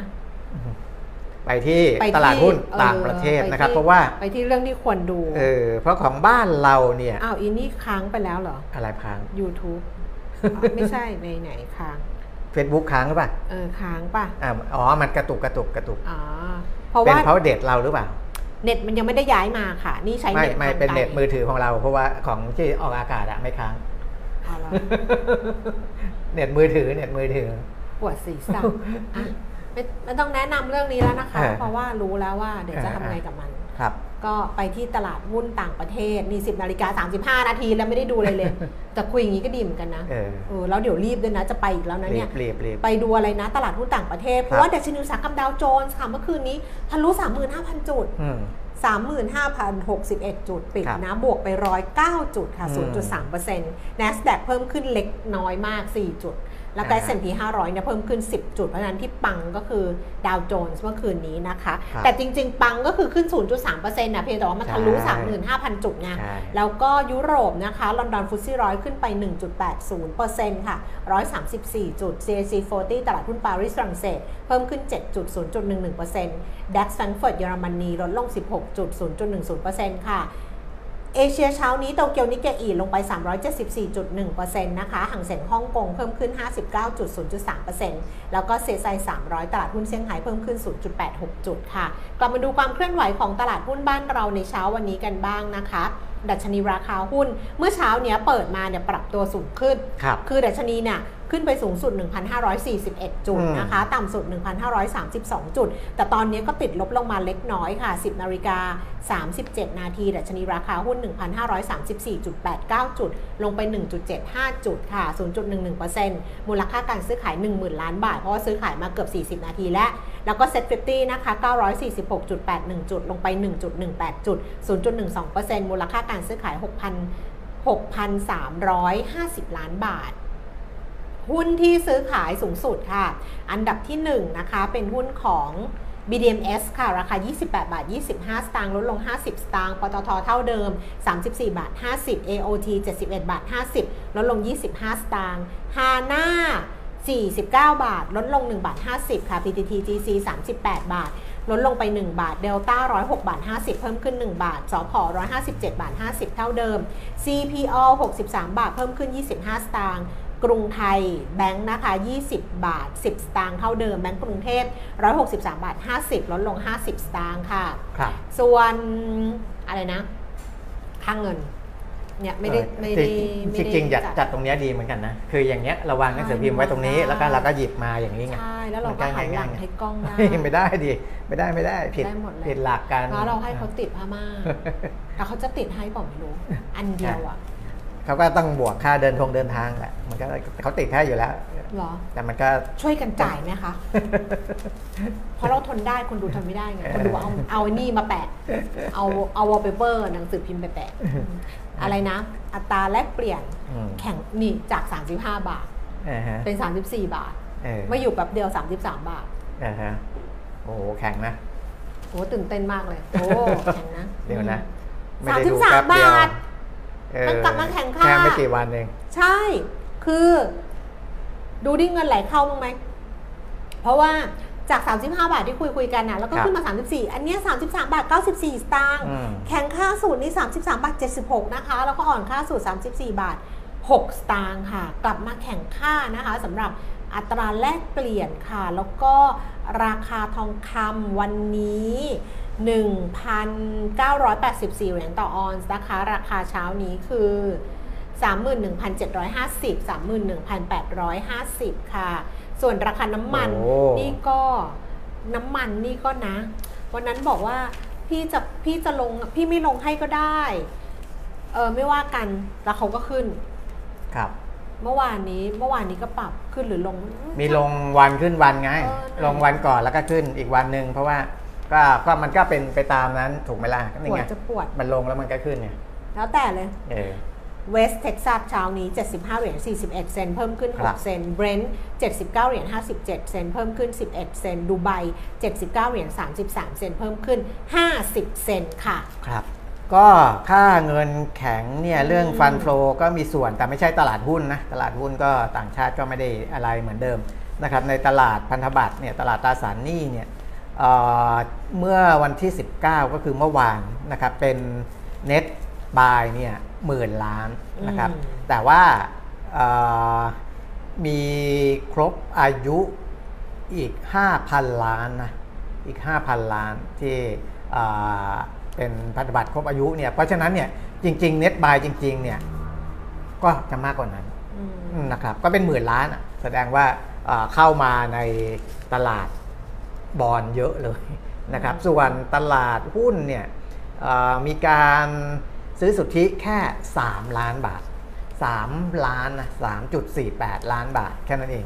ไปที่ไปที่ตลาดหุ้นออต่างประเทศไปนะครับที่เพราะว่าไปที่เรื่องที่ควรดูเออเพราะของบ้านเราเนี่ยอ้าวอีนี่ค้างไปแล้วเหรอ อะไรค้าง YouTube อ๋อไม่ใช่ในไหนค้าง Facebook ค้างหรือเปล่าเออค้างป่ะอ่าอ๋อมันกระตุกกระตุกกระตุกอ๋อเพราะเป็นว่าเพราะเด็ดเราหรือเปล่า เน็ตมันยังไม่ได้ย้ายมาค่ะ นี่ใช้ไม่เน็ตไม่ทางเป็นไกลเน็ตมือถือของเรา เพราะว่าของที่ออกอากาศอะไม่ค้างเอาละเน็ตมือถือเน็ตมือถือปวดศีรษะอะไม่ไม่ต้องแนะนำเรื่องนี้แล้วนะคะเออเพราะว่ารู้แล้วว่าเดี๋ยวจะเออทำไงกับมันครับ ก็ไปที่ตลาดหุ้นต่างประเทศนี่10นาฬิกา35 นาทีแล้วไม่ได้ดูเลยเลย แต่คุยอย่างนี้ก็ดีเหมือนกันนะเออเออแล้วเดี๋ยวรีบด้วยนะจะไปอีกแล้วนะรีเนี่บยรีบรีบไปดูอะไรนะตลาดหุ้นต่างประเทศ เพราะว่าดัชนีอุตสาหกรรมดาวโจนส์ค่ะเมื่อคืนนี้ทะลุ35,000 จุดอืม35,061 จุดปิดครับนะ บวกไป 109 จุดค่ะอืม0.3% NASDAQ เพิ่มขึ้นเล็กน้อยมาก 4 จุด แล้วก็อ่า S&P 500เนี่ยเพิ่มขึ้น 10 จุด เพราะฉะนั้นที่ปังก็คือดาวโจนส์เมื่อคืนนี้นะคะครับแต่จริง ๆ ปังก็คือขึ้น 0.3%นะเพียงแต่ว่ามันทะลุใช่35,000 จุดไงใช่แล้วก็ยุโรปนะคะลอนดอนฟุตซี่ร้อยขึ้นไป 1.80%ค่ะ 134 จุด CAC 40 ตลาดหุ้นปารีสฝรั่งเศส เพิ่มขึ้น 7.0.11% DAX แฟรงก์เฟิร์ตเยอรมนีลดลง 16.0.10%ค่ะ เอเชียเช้านี้โตเกียวนิกเกอีลงไป 374.1%นะคะห่างเสียงฮ่องกงเพิ่มขึ้น 59.0.3%แล้วก็เซซาย300 ตลาดหุ้นเซี่ยงไฮ้เพิ่มขึ้น 0.86 จุดค่ะ กลับมาดูความเคลื่อนไหวของตลาดหุ้นบ้านเราในเช้าวันนี้กันบ้างนะคะ ดัชนีราคาหุ้น เมื่อเช้าเนี้ยเปิดมาเนี่ยปรับตัวสูงขึ้น ครับคือดัชนีเนี่ยขึ้นไปสูงสุด 1,541 จุดอืมนะคะ ต่ำสุด 1,532 จุด แต่ตอนนี้ก็ติดลบลงมาเล็กน้อยค่ะ 10นาฬิกา37 นาทีดัชนีราคาหุ้น 1,534.89 จุด ลงไป 1.75 จุดค่ะ 0.11%มูลค่าการซื้อขาย 10,000 ล้านบาท เพราะว่าซื้อขายมาเกือบ 40 นาทีแล้ว แล้วก็เซ็ต50นะคะ946.81 จุด ลงไป 1.18 จุด 0.12%มูลค่าการซื้อขาย6,000 6,350 ล้านบาทหุ้นที่ซื้อขายสูงสุดค่ะ อันดับที่1นะคะเป็นหุ้นของ BDMs ค่ะ ราคา 28 บาท 25 สตางค์ลดลง 50 สตางค์ ปตทเท่าเดิม 34 บาท 50 AOT 71 บาท 50 ลดลง 25 สตางค์ HANA 49 บาท ลดลง 1 บาท 50 ค่ะ PTT GC 38 บาท ลดลงไป 1 บาท เดลต้า 106 บาท 50 เพิ่มขึ้น 1 บาทสพ157 บาท 50 เท่าเดิม CPO 63 บาท เพิ่มขึ้น 25 สตางค์กรุงไทยแบงค์นะคะ 20 บาท 10 สตางค์เท่าเดิม แบงค์กรุงเทพ 163 บาท 50 ลดลง 50 สตางค์ค่ะครับส่วนอะไรนะ ค่างเงิน เนี่ยไม่ได้ไม่ได้ไม่จได้ริงๆอยากจัจัดดตรงเนี้ยดีเหมือนกันนะ คืออย่างเงี้ยเราวางหนังสือใช่พิมพ์ไว้ตรงนี้ได้แล้วก็เราก็หยิบมาอย่างนี้ไงใช่แล้วเราก็มันหันหลังง่ายๆให้กล้องได้ไม่ได้ดิไม่ได้ไม่ได้ผิดได้หมดเลยผิดหลักการแล้วเราให้เขาติดผ้าม่านแต่เขาจะติดให้เปล่าไม่รู้อันเดียวอะเขาก็ต้องบวกค่าเดินทงเดินทางแหละมันก็เขาติดแค่อยู่แล้วเหรอแต่มันก็ช่วยกันจ่ายไหมคะเพราะเราทนได้คนดูทนไม่ได้ไงคนดูเอาเอาไอ้นี่มาแปะ เอาเอาวอลเปเปอร์หนังสือพิมพ์ไปแปะ อะไรนะ อัตราแลกเปลี่ยนอืมแข็งนี่จาก 35 บาทอ่าฮะเป็น 34 บาทเออมาอยู่แบบเดียว 33 บาทอ่าฮะโอ้โหแข็งนะโอ้ตื่นเต้นมากเลยโอ้แข่งนะเดี๋ยวนะอืมไม่ได้ดูสามสิบสามแป๊เดียวบาทเออมันกลับมาแข่งค่าแค่ไม่กี่วันเอง ใช่ คือ ดูดิเงินไหลเข้ามั้างไหม เพราะว่า จาก 35 บาทที่คุยคุยๆกันนะแล้วก็ครับขึ้นมา 34 อันเนี้ย33 บาท 94 สตางค์อืมแข่งค่าสูตรนี่ 33 บาท 76 นะคะ แล้วก็อ่อนค่าสูตร 34 บาท 6 สตางค์ค่ะ กลับมาแข่งค่านะคะสำหรับอัตราแลกเปลี่ยนค่ะ แล้วก็ราคาทองคำวันนี้ 1,984 เหรียญต่อออนซ์นะคะ ราคาเช้านี้คือ 31,750 31,850 ค่ะ ส่วนราคาน้ำมันโอ้ นี่ก็น้ำมันนี่ก็นะ วันนั้นบอกว่าพี่จะพี่จะลงพี่ไม่ลงให้ก็ได้เออไม่ว่ากันแล้วเขาก็ขึ้น ครับ เมื่อวานนี้เมื่อวานนี้ก็ปรับขึ้นหรือลง มีลงวันขึ้นวันไง เออ ลงวันก่อนแล้วก็ขึ้นอีกวันหนึ่งเพราะว่าก็ก็มันก็เป็นไปตามนั้นถูกไหมล่ะปนี่วดไงจะปวด มันลงแล้วมันก็ขึ้นไงแล้วแต่เลย เออ เวสเท็กซัสเช้านี้ 75 เหรียญ 41 เซนต์เพิ่มขึ้นครับ6เซนต์เบรนท์79 เหรียญ 57 เซนต์เพิ่มขึ้น 11 เซนต์ดูไบ 79 เหรียญ 33 เซนต์เพิ่มขึ้น 50 เซนต์ค่ะครับก็ค่าเงินแข็งเนี่ยเรื่องอืมฟันโฟลก็มีส่วนแต่ไม่ใช่ตลาดหุ้นนะ ตลาดหุ้นก็ต่างชาติก็ไม่ได้อะไรเหมือนเดิมนะครับในตลาดพันธบัตรเนี่ยตลาดตราสารหนี้เนี่ยเอ่อเมื่อวันที่ 19 ก็คือเมื่อวานนะครับเป็น net buy เนี่ย หมื่นล้านนะครับอืมแต่ว่าเอ่อมีครบอายุอีก 5,000 ล้านนะอีก 5,000 ล้านที่เอ่อเป็นพันธบัตรครบอายุเนี่ยเพราะฉะนั้นเนี่ยจริงๆ net buy จริงๆเนี่ยก็จะมากกว่านั้นอืมอืมนะครับก็เป็นหมื่นล้านอะแสดงว่าเอ่อเข้ามาในตลาดบอลเยอะเลยนะครับส่วนตลาดหุ้นเนี่ยเอ่อมีการ ซื้อสุทธิแค่ 3 ล้านบาท 3 ล้านนะ3.48 ล้านบาทแค่นั้นเอง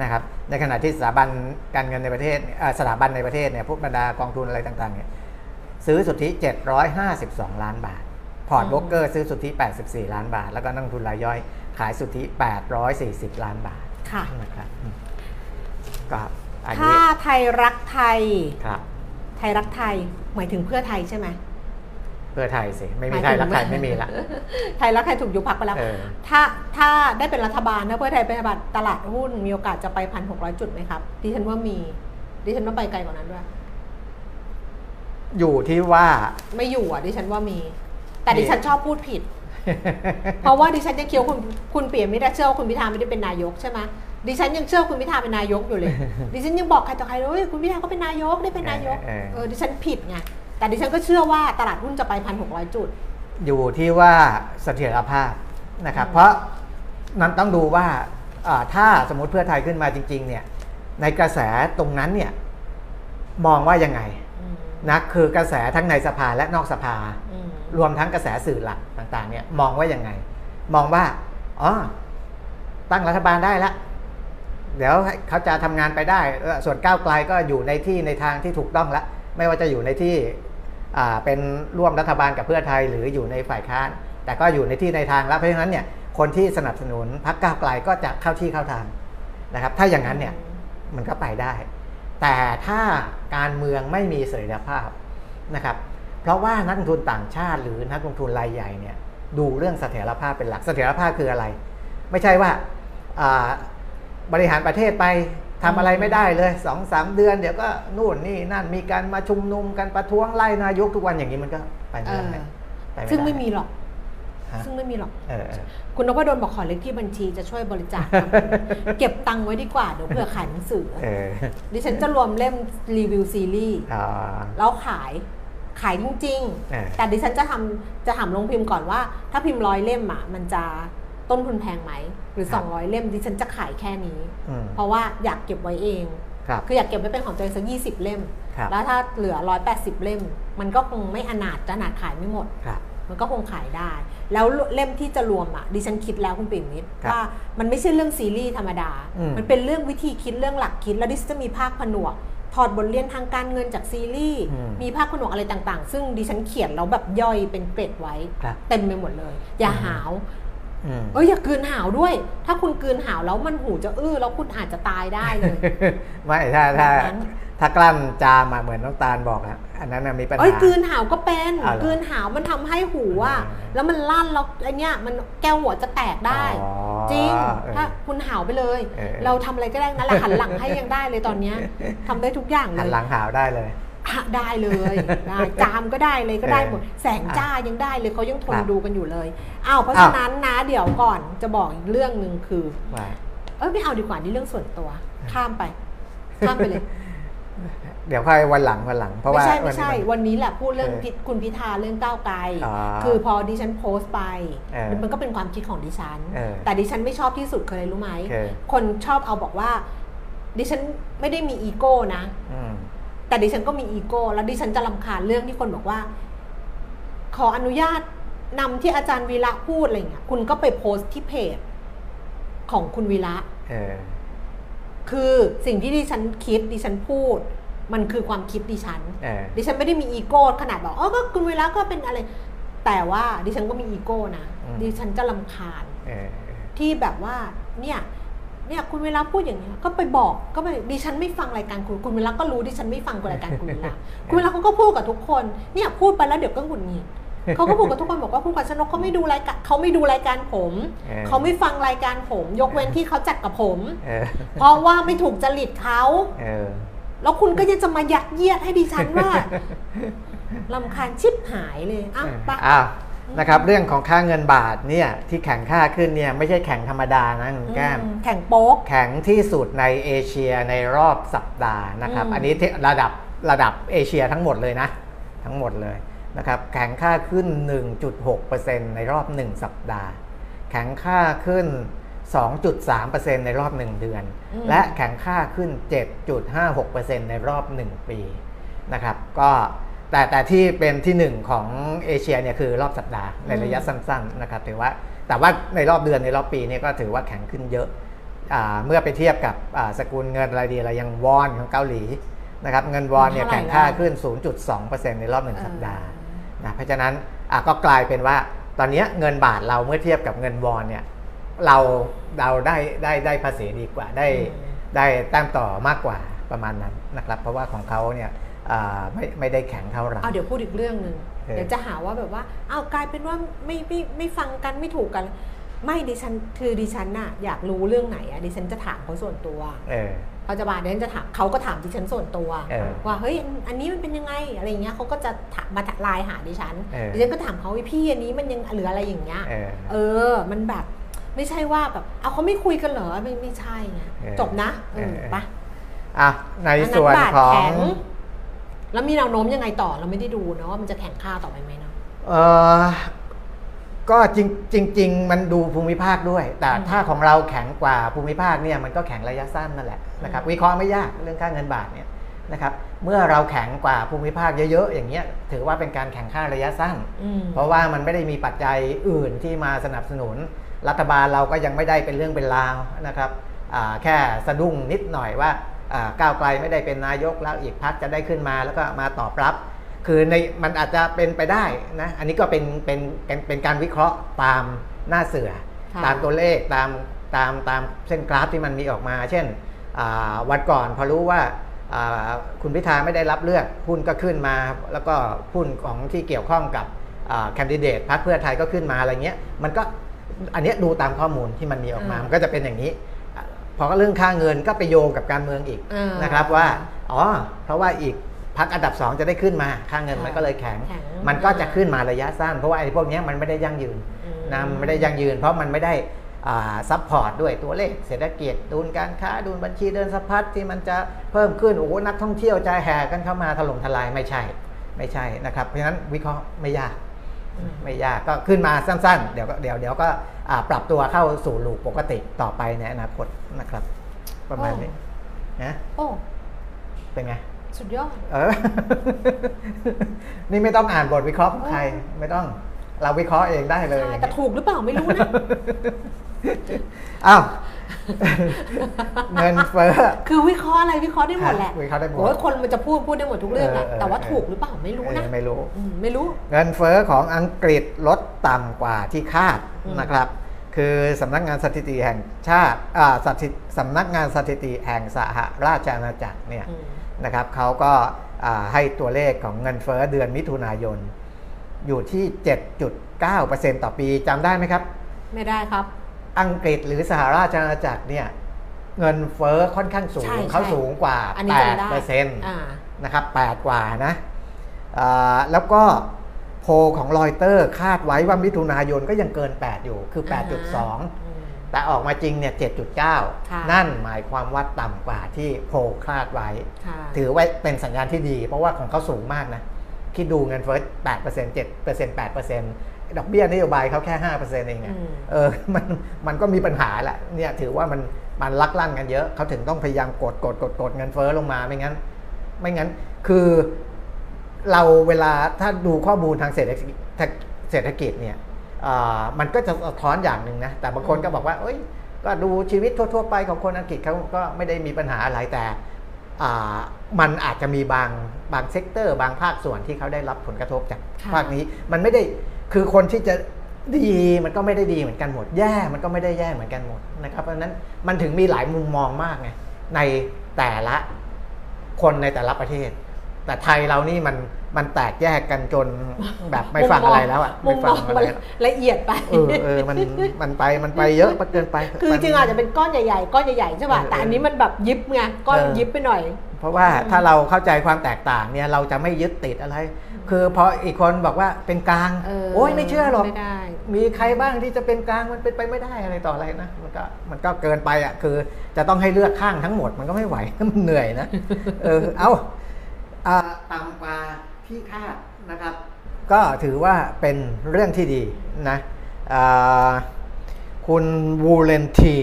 นะครับในขณะที่สถาบันการเงินในประเทศเอ่อสถาบันในประเทศเนี่ยพวกบรรดากองทุนอะไรต่างๆเนี่ยซื้อสุทธิ 752 ล้านบาท พอร์ตอืมโบรกเกอร์ซื้อสุทธิ 84 ล้านบาท แล้วก็นักลงทุนรายย่อยขายสุทธิ 840 ล้านบาทค่ะนะครับอืมก็อันถ้านี้ไทยรักไทยครับไทยรักไทยหมายถึงเพื่อไทยใช่ไหม เพื่อไทยสิ ไม่มีหไทมายยถึงรักไทยไม่มีละไทยรักไทยถูกยุบพักไปแล้วเออถ้าถ้าได้เป็นรัฐบาลถ้าเพื่อไทยเป็นรัฐบาลตลาดหุ้นมีโอกาสจะไปพันหกร้อยจุดไหมครับ ดิฉันว่ามี ดิฉันว่าไปไกลกว่านั้นด้วย อยู่ที่ว่าไม่อยู่อะ ดิฉันว่ามี แต่มีดิฉันชอบพูดผิด เพราะว่าดิฉันยังเคี้ยวคุณคุณเปลี่ยนไม่ได้เชื่อว่าคุณพิธาไม่ได้เป็นนายกใช่ไหมดิฉันยังเชื่อคุณพิธาเป็นนายกอยู่เลย ดิฉันยังบอกใครต่อใครเลยเฮ้ยคุณพิธาก็เป็นนายกได้เป็นนายก เออเออเออดิฉันผิดไง แต่ดิฉันก็เชื่อว่าตลาดหุ้นจะไปพันหกร้อยจุด อยู่ที่ว่าเสถียรภาพนะครับอืมเพราะนั้นต้องดูว่าอ่าถ้าสมมติเพื่อไทยขึ้นมาจริง ๆ เนี่ย ในกระแสตรงนั้นเนี่ยมองว่ายังไงอืมนะคือกระแสทั้งในสภาและนอกสภาอืมรวมทั้งกระแสสื่อหลักต่าง ๆ เนี่ยมองว่ายังไง มองว่าอ๋อตั้งรัฐบาลได้แล้วเดี๋ยวเขาจะทำงานไปได้เออส่วนก้าวไกลก็อยู่ในที่ในทางที่ถูกต้องแล้ว ไม่ว่าจะอยู่ในที่อ่า เป็นร่วมรัฐบาลกับเพื่อไทยหรืออยู่ในฝ่ายค้าน แต่ก็อยู่ในที่ในทางแล้วเพราะฉะนั้นเนี่ยคนที่สนับสนุนพรรคก้าวไกลก็จะเข้าที่เข้าทางนะครับ ถ้าอย่างนั้นเนี่ยมันก็ไปได้ แต่ถ้าการเมืองไม่มีเสรีภาพนะครับ เพราะว่านักลงทุนต่างชาติ หรือนักลงทุนรายใหญ่เนี่ยดูเรื่องเสถียรภาพเป็นหลักเสถียรภาพคืออะไร ไม่ใช่ว่าอ่าบริหารประเทศไป ทำอะไรไม่ได้เลยสองสามเดือนเดี๋ยวก็นู่นนี่นั่นมีการมาชุมนุมกันประท้วงไล่นายกทุกวันอย่างนี้มันก็ไปเอไม่ได้อปด้ซึ่งไม่มีหรอกฮะซึ่งไม่มีหรอกเออเออคุณนพดลบอกขอเลขที่บัญชีจะช่วยบริจาคเก็บตังค์ไว้ดีกว่าเดี๋ยวเผื่อขายหนังสือเออดิฉันจะรวมเล่มรีวิวซีรีส์อ่าแล้วขายขายจริงเออๆแต่ดิฉันจะทำจะถามลงพิมพ์ก่อนว่า ถ้าพิมพ์ร้อยเล่มอะมันจะ ต้นทุนแพงไหม หรือ 200 เล่มดิฉันจะขายแค่นี้อืมเพราะว่าอยากเก็บไว้เองครับคืออยากเก็บไว้เป็นของตัวเองสักยี่สิบเล่มครับแล้วถ้าเหลือ 180 เล่ม มันก็คงไม่อนาถจะอนาถขายไม่หมดครับมันก็คงขายได้ แล้วเล่มที่จะรวมอะดิฉันคิดแล้วคุณปิ่มมิตรครับว่ามันไม่ใช่เรื่องซีรีส์ธรรมดาอืมมันเป็นเรื่องวิธีคิดเรื่องหลักคิด แล้วดิฉันจะมีภาคผนวกถอดบทเรียนทางการเงินจากซีรีส์อืมมีภาคผนวกอะไรต่างๆ ซึ่งดิฉันเขียนแล้วแบบย่อยเป็นเกรดไว้ครับเต็มไปหมดเลย อย่าหาวอืม เอ้ยอย่ากลืนหาวด้วย ถ้าคุณกลืนหาวแล้วมันหูจะอื้อแล้วคุณอาจจะตายได้เลย ไม่ถ้าถ้าแบบนั้นถ้ากลั้นจามอะเหมือนน้องตาลบอกอะอันนั้นน่ะมีปัญหาเอ้ยกลืนหาวก็เป็นเอาเหรอกลืนหาวมันทำให้หูอะอ่าแล้วมันลั่นแล้วไอเนี้ยมันแก้วหัวจะแตกได้อ๋อจริงเออถ้าคุณหาวไปเลยเออเราทำอะไรก็ได้นั่นแหละหันหลังให้ยังได้เลยตอนเนี้ยทำได้ทุกอย่างเลหันยหลังหาวได้เลย อะได้เลยได้จามก็ได้เลยก็ได้หมดแสงจ้ายังได้เลยเขายังทนครับดูกันอยู่เลยอ้าวเพราะอ้าวฉะนั้นนะเดี๋ยวก่อนจะบอกอีกเรื่องหนึ่งคือว่าเอ้ยไม่เอาดีกว่านี่เรื่องส่วนตัว ข้ามไป ข้ามไปเลย เดี๋ยวค่อยวันหลังวันหลังเพราะไม่ว่าใช่ไม่ใช่วันนี้วันนี้แหละพูดเรื่องเออพิคุณพิธาเรื่องก้าวไกลอ๋อคือพอดิฉันโพสต์ไปเออมันก็เป็นความคิดของดิฉันเออแต่ดิฉันไม่ชอบที่สุดเคยรู้ไหมคือคนชอบเอาบอกว่า ดิฉันไม่ได้มีอีโก้นะอืม แต่ดิฉันก็มีอีโก้แล้วดิฉันจะรำคาญเรื่องที่คนบอกว่า ขออนุญาตนำที่อาจารย์วีระพูดอะไรเงี้ยคุณก็ไปโพสต์ที่เพจของคุณวีระเออคือสิ่งที่ดิฉันคิดดิฉันพูด มันคือความคิดดิฉันเออดิฉันไม่ได้มีอีโก้ขนาดบอกเออก็คุณวีระก็เป็นอะไร แต่ว่าดิฉันก็มีอีโก้นะอืมดิฉันจะรำคาญเออที่แบบว่าเนี่ย เนี่ยคุณเวลาพูดอย่างนี้ยก็ไปบอกก็ไปดิฉันไม่ฟังรายการคุณคุณเวลาก็รู้ดิฉันไม่ฟังรายการคุณเวลาคุณเวลาเขาก็พูดกับทุกคนเนี่ยพูดไปแล้วเดี๋ยวก็หงุดหงิดเขาก็พูดกับทุกคนบอกว่าคุณขวัญชนกเขาไม่ดูรายการเขาไม่ดูรายการผมเออเขาไม่ฟังรายการผม ยกเว้นที่เขาจัดกับผมเออเพราะว่าไม่ถูกจริตเขาเออแล้วคุณก็ยังจะมายัดเยียดให้ดิฉันว่าลำคาญชิบหายเลยอ้าวไปะอ้าว นะครับเรื่องของค่าเงินบาทเนี่ยที่แข็งค่าขึ้นเนี่ยไม่ใช่แข็งธรรมดานะคุณแก้มอืมแข่งโป๊ก แข็งที่สุดในเอเชียในรอบสัปดาห์นะครับอืมอันนี้ที่ระดับระดับเอเชียทั้งหมดเลยนะ ทั้งหมดเลยนะครับแข็งค่าขึ้น 1.6%ในรอบ 1 สัปดาห์ แข็งค่าขึ้น 2.3%ในรอบ 1 เดือนอืมและแข็งค่าขึ้น 7.56%ในรอบ 1 ปีนะครับก็ แต่แต่ที่เป็นที่หนึ่งของเอเชียเนี่ยคือรอบสัปดาห์ในระยะสั้นๆนะครับถือว่าแต่ว่าในรอบเดือนในรอบปีเนี่ยก็ถือว่าแข็งขึ้นเยอะอ่าเมื่อไปเทียบกับอ่าสกุลเงินอะไรดีอะไรอยังวอนของเกาหลีนะครับเงินวอนเนี่ยเท่าไหร่แข่งค่าแล้วขึ้น 0.2%ในรอบหนึ่งเออสัปดาห์นะเพราะฉะนั้นอะก็กลายเป็นว่าตอนเนี้ยเงินบาทเราเมื่อเทียบกับเงินวอนเนี่ยเราเราได้ได้ได้ภาษีดีกว่าได้อืมได้แต้มต่อมากกว่าประมาณนั้นนะครับ เพราะว่าของเขาเนี่ยอ่า ไม่ไม่ได้แข็งเท่าเราเอาเดี๋ยวพูดอีกเรื่องหนึ่งเออเดี๋ยวจะหาว่าแบบว่าเอาวกลายเป็นว่าไม่ไม่ไม่ฟังกันไม่ถูกกัน ไม่ดิฉันคือดิฉันน่ะอยากรู้เรื่องไหนอะดิฉันจะถามเขาส่วนตัวเออเขาจะมาดิฉันจะถามเขาก็ถามดิฉันส่วนตัวเออว่าเฮ้ยอันอันนี้มันเป็นยังไงอะไรอย่างเงี้ยเขาก็จะถามมาไลน์หาดิฉันเออดิฉันก็ถามเขาว่าพี่อันนี้มันยังหรืออะไรอย่างเงี้ยเออเออมันแบบไม่ใช่ว่าแบบเอาเขาไม่คุยกันเหรอไม่ไม่ใช่ไงเออจบนะเออเออไปะอะในอันนั้นส่วนบาทของ แข็งแล้วมีแนวโน้มยังไงต่อเราไม่ได้ดูนะว่ามันจะแข็งค่าต่อไปไหมเนาะเออก็จริงจริงๆมันดูภูมิภาคด้วย แต่อืมถ้าของเราแข็งกว่าภูมิภาคเนี่ยมันก็แข็งระยะสั้นนั่นแหละนะครับอืมวิเคราะห์ไม่ยากเรื่องค่าเงินบาทเนี่ยนะครับเมื่อเราแข็งกว่าภูมิภาคเยอะๆ อย่างเงี้ยถือว่าเป็นการแข่งค่าระยะสั้นอืมเพราะว่ามันไม่ได้มีปัจจัยอื่นที่มาสนับสนุน รัฐบาลเราก็ยังไม่ได้เป็นเรื่องเป็นราวนะครับอ่าแค่สะดุ้งนิดหน่อยว่าอ่า ก้าวไกลไม่ได้เป็นนายกแล้วอีกพักจะได้ขึ้นมาแล้วก็มาตอบรับ คือในมันอาจจะเป็นไปได้นะอันนี้ก็เป็นเป็นเป็นเป็นการวิเคราะห์ตามหน้าเสือค่ะตามตัวเลขตามตามตามเส้นกราฟที่มันมีออกมา เช่นอ่าวันก่อนพอรู้ว่าอ่าคุณพิธาไม่ได้รับเลือกหุ้นก็ขึ้นมา แล้วก็หุ้นของที่เกี่ยวข้องกับแคนดิเดตพรรคเพื่อไทยก็ขึ้นมาอะไรเงี้ยมันก็อันเนี้ยดูตามข้อมูลที่มันมีออกมาอ่ามัมันก็จะเป็นอย่างนี้อะ พอเรื่องค่าเงินก็ไปโยงกับการเมืองอีกอ่านนะครับว่าอ๋อเพราะว่าอีกพรรคอันดับสองจะได้ขึ้นมาค่าเงินค่ะมันก็เลยแข็งแข็ง มันก็จะขึ้นมาระยะสั้น เพราะว่าไอ้พวกเนี้ยมันไม่ได้ยั่งยืนอืมนะมันไม่ได้ยั่งยืน เพราะมันไม่ได้ support ด้วยตัวเลขเศรษฐกิจดุลการค้าดุลบัญชีเดินสะพัดที่มันจะเพิ่มขึ้นโอ้โหนักท่องเที่ยวจะแห่กันเข้ามาถล่มทลายไม่ใช่ ไม่ใช่นะครับ เพราะฉะนั้นวิเคราะห์ไม่ยากอืม ไม่ยากก็ขึ้นมาสั้น ๆ เดี๋ยวก็เดี๋ยวเดี๋ยวก็อ่าปรับตัวเข้าสู่ลูปปกติต่อไปในอนาคตนะครับ ประมาณนี้นะโอ้เป็นไง สุดยอดเออ นี่ไม่ต้องอ่านบทวิเคราะห์ของใครไม่ต้องเราวิเคราะห์เองได้เลยใช่แต่ถูกหรือเปล่าไม่รู้นะอ้าว เงินเฟ้อคือวิเคราะห์อะไรวิเคราะห์ได้หมดแหละวิเคราะห์ได้หมดโอ้ยคนมันจะพูดพูดได้หมดทุกเรื่องอะเออเออแต่ว่าเออถูกหรือเปล่าไม่รู้นะเออไม่รู้อืมไม่รู้ เงินเฟ้อของอังกฤษลดต่ำกว่าที่คาดอืมนะครับ คือสำนักงานสถิติแห่งชาติอ่าสถิตสำนักงานสถิติแห่งสหราชอาณาจักรเนี่ยอืมนะครับเขาก็อ่าให้ตัวเลขของเงินเฟ้อเดือนมิถุนายน อยู่ที่ 7.9%ต่อปีจำได้ไหมครับ ไม่ได้ครับ อังกฤษหรือสหราชอาณาจักรเนี่ยเงินเฟ้อค่อนข้างสูงใช่ใช่เขาสูงกว่าอันนี้จำได้8เปอร์เซ็นต์อ่านะครับ8กว่านะอ่าแล้วก็โพลของรอยเตอร์คาดไว้ว่ามิถุนายนก็ยังเกิน 8 อยู่คืออ่าฮะ8.2อืมแต่ออกมาจริงเนี่ยค่ะ7.9 นั่นหมายความว่าต่ำกว่าที่โพลคาดไว้ค่ะถือว่าเป็นสัญญาณที่ดี เพราะว่าของเขาสูงมากนะ คิดดูเงินเฟ้อ8% 7% 8% ดอกเบี้ยนโยบายเขาแค่5%เองอะอืมเออมันมันก็มีปัญหาแหละเนี่ยถือว่ามันมันลักลั่นกันเยอะเขาถึงต้องพยายามกดกดกดกดเงินเฟ้อลงมาไม่งั้น ไม่งั้นคือเราเวลาถ้าดูข้อมูลทางเศรษฐกิจเศรษฐกิจเนี่ยอ่ามันก็จะสะท้อนอย่างหนึ่งนะแต่บางคนก็บอกว่าเอ้ยก็ดูชีวิตทั่ว ๆ ไปของคนอังกฤษเขาก็ไม่ได้มีปัญหาอะไรแต่อ่ามันอาจจะมีบางบาง sector บางภาคส่วนที่เขาได้รับผลกระทบจากค่ะภาคนี้มันไม่ได้ คือคนที่จะดีมันก็ไม่ได้ดีเหมือนกันหมด แย่มันก็ไม่ได้แย่เหมือนกันหมดนะครับเพราะฉะนั้นมันถึงมีหลายมุมมองมากไงในแต่ละคนในแต่ละประเทศ แต่ไทยเรานี่มันมันแตกแยกกันจนแบบไม่ฟังอะไรแล้วอะมุไม่มฟัมองอะมัไรนแล้วละเอียดไปเออเออมันมันไปมันไปเยอะเกินไป คือจริงๆอาจจะเป็นก้อนใหญ่ๆก้อนใหญ่ๆใช่ป่ะเออแต่อันนี้มันแบบยิบไงก้อนเออยิบไปหน่อย เพราะว่าถ้าเราเข้าใจความแตกต่างเนี่ยเราจะไม่ยึดติดอะไร คือพออีกคนบอกว่าเป็นกลางเออโอ้ยไม่เชื่อหรอกไม่ได้ มีใครบ้างที่จะเป็นกลางมันเป็นไปไม่ได้อะไรต่ออะไรนะมันก็มันก็เกินไปอะคือจะต้องให้เลือกข้างทั้งหมดมันก็ไม่ไหวมันเหนื่อยนะเออเอาอ่าต่ำกว่าที่คาดนะครับ ก็ถือว่าเป็นเรื่องที่ดีนะอ่าคุณวูเลนที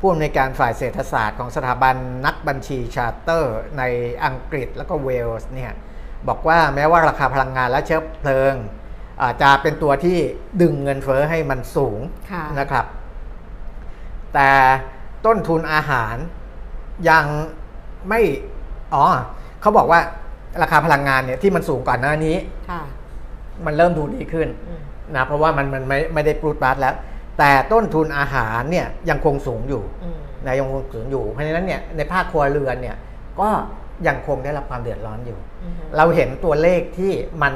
ผู้อำนวยการฝ่ายเศรษฐศาสตร์ของสถาบันนักบัญชีชาร์เตอร์ในอังกฤษแล้วก็เวลส์เนี่ย บอกว่าแม้ว่าราคาพลังงานและเชื้อเพลิงอาจจะเป็นตัวที่ดึงเงินเฟอ้อให้มันสูงค่ะนะครับ แต่ต้นทุนอาหารยังไม่ อ๋อเขาบอกว่าราคาพลังงานเนี่ยที่มันสูงก่อนหน้านี้ค่ะมันเริ่มดูดีขึ้นอืมนะเพราะว่ามันมันไม่ไม่ได้ปรูดปราดแล้ว แต่ต้นทุนอาหารเนี่ยยังคงสูงอยู่อืมนะยังคงสูงอยู่เพราะฉะนั้นเนี่ยในภาคครัวเรือนเนี่ยก็ ยังคงได้รับความเดือดร้อนอยู่อืมเราเห็นตัวเลขที่มัน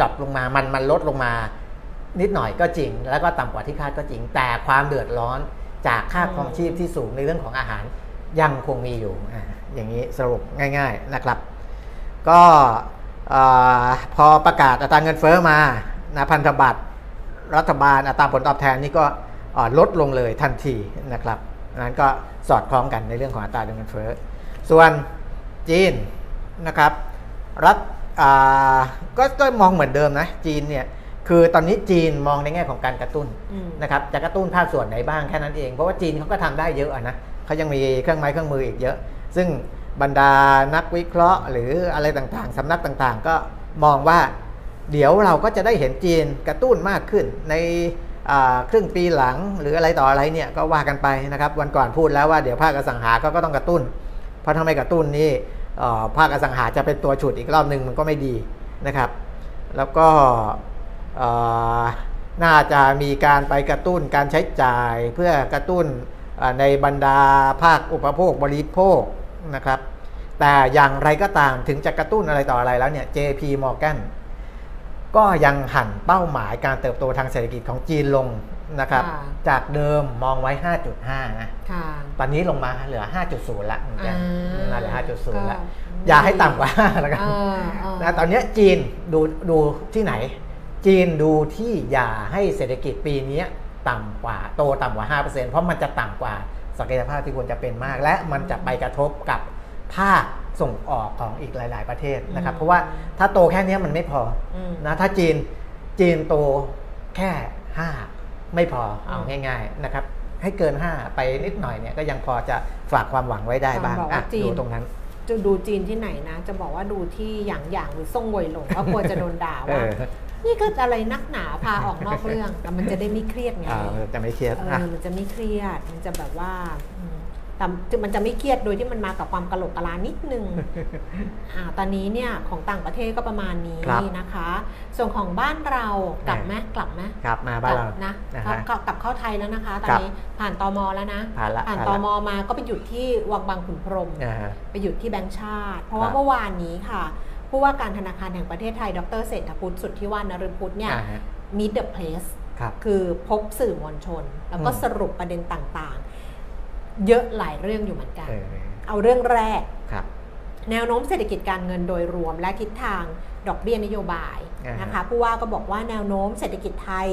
ดรอปลงมา มันมันลดลงมา นิดหน่อยก็จริง แล้วก็ต่ำกว่าที่คาดก็จริง แต่ความเดือดร้อนจากค่าครองชีพที่สูงในเรื่องของอาหารยังคงมีอยู่อ่าอย่างนี้สรุปง่าย ๆนะครับ ก็เอ่อพอประกาศอัตราเงินเฟ้อมานะพันธบัตรรัฐบาลอัตราผลตอบแทนนี่ก็เอ่อลดลงเลยทันทีนะครับนั้นก็สอดคล้องกันในเรื่องของอัตราเงินเฟ้อ ส่วนจีนนะครับรัฐอ่าก็ก็มองเหมือนเดิมนะจีนเนี่ยคือตอนนี้จีนมองในแง่ของการกระตุ้นอืมนะครับจะกระตุ้นภาคส่วนไหนบ้างแค่นั้นเองเพราะว่าจีนเขาก็ทำได้เยอะอะนะเขายังมีเครื่องไม้เครื่องมืออีกเยอะ ซึ่งบรรดานักวิเคราะห์ หรืออะไรต่างๆ สำนักต่างๆ ก็มองว่า เดี๋ยวเราก็จะได้เห็นจีนกระตุ้นมากขึ้นในอ่าครึ่งปีหลังหรืออะไรต่ออะไรเนี่ยก็ว่ากันไปนะครับ วันก่อนพูดแล้วว่าเดี๋ยวภาคอสังหาก็ก็ต้องกระตุ้น เพราะถ้าไม่กระตุ้นนี่ภาคอสังหาจะเป็นตัวฉุดอีกรอบหนึ่งมันก็ไม่ดีนะครับ แล้วก็น่าจะมีการไปกระตุ้นการใช้จ่ายเพื่อกระตุ้นในบรรดาภาคอุปโภคบริโภคนะครับ แต่อย่างไรก็ตามถึงจะกระตุ้นอะไรต่ออะไรแล้วเนี่ย JP Morgan ก็ยังหันเป้าหมายการเติบโตทางเศรษฐกิจของจีนลง นะครับค่ะจากเดิมมองไว้ 5.5นะค่ะตอนนี้ลงมาเหลือ 5.0 ละเหมือนกันอ่าน่าเหลือ 5.0 ละก็อย่าให้ต่ำกว่า5แล้วกันเออเออนะตอนเนี้ยจีนดูดูที่ไหน จีนดูที่อย่าให้เศรษฐกิจปีนี้ต่ำกว่าโตต่ำกว่า 5%เพราะมันจะต่ำกว่าศักยภาพที่ควรจะเป็นมาก และมันจะไปกระทบกับภาคส่งออกของอีกหลาย ๆ ประเทศนะครับ เพราะว่าถ้าโตแค่เนี้ยมันไม่พออืมนะถ้าจีนจีนโตแค่ 5 ไม่พอเอาง่ายๆนะครับให้เกิน 5 ไปนิดหน่อยเนี่ยก็ยังพอจะฝากความหวังไว้ได้บ้างบอกว่าอะจีนดูตรงนั้นจะดูจีนที่ไหนนะ จะบอกว่าดูที่หยางหยางหรือซ่งเวยหลงก็กลัวจะโดนด่าเอว่าอนี่ก็อะไรนักหนาพาออกนอกเรื่องแต่มันจะได้ไม่เครียดไงอ่าจะไม่เครียดเออะอมันจะไม่เครียดมันจะแบบว่าอืม แต่มันจะไม่เครียดโดยที่มันมากับความกระโหลกกะลานิดนึงอ่าตอนนี้เนี่ยของต่างประเทศก็ประมาณนี้ครับนะคะ ส่วนของบ้านเรากลับไหมกลับไหมครับมาบ้านเรากลันะนะกลัฮะบกลับกลับเข้าไทยแล้วนะคะ ตอนครับนี้ผ่านตมแล้วนะ ผ่านละผ่านผ่านตละมมาก็ไปหยุดที่วังบางขุนพรหมอ่าฮะไปหยุดที่แบงก์ชาติ เพราะครัว่าบเมื่อวานนี้ค่ะ ผู้ว่าการธนาคารแห่งประเทศไทย ดรเศรษฐพุทธสุทธิวานนฤพุทธเนี่ยอ่าฮะ meet the place ครับคือพบสื่อมวลชน แล้วก็อืมสรุปประเด็นต่างๆ เยอะหลายเรื่องอยู่เหมือนกัน เออเอาเรื่องแรกครับแนวโน้มเศรษฐกิจการเงินโดยรวมและทิศทางดอกเบี้ยนโยบายอ่าฮะ นะคะผู้ว่าก็บอกว่าแนวโน้มเศรษฐกิจไทย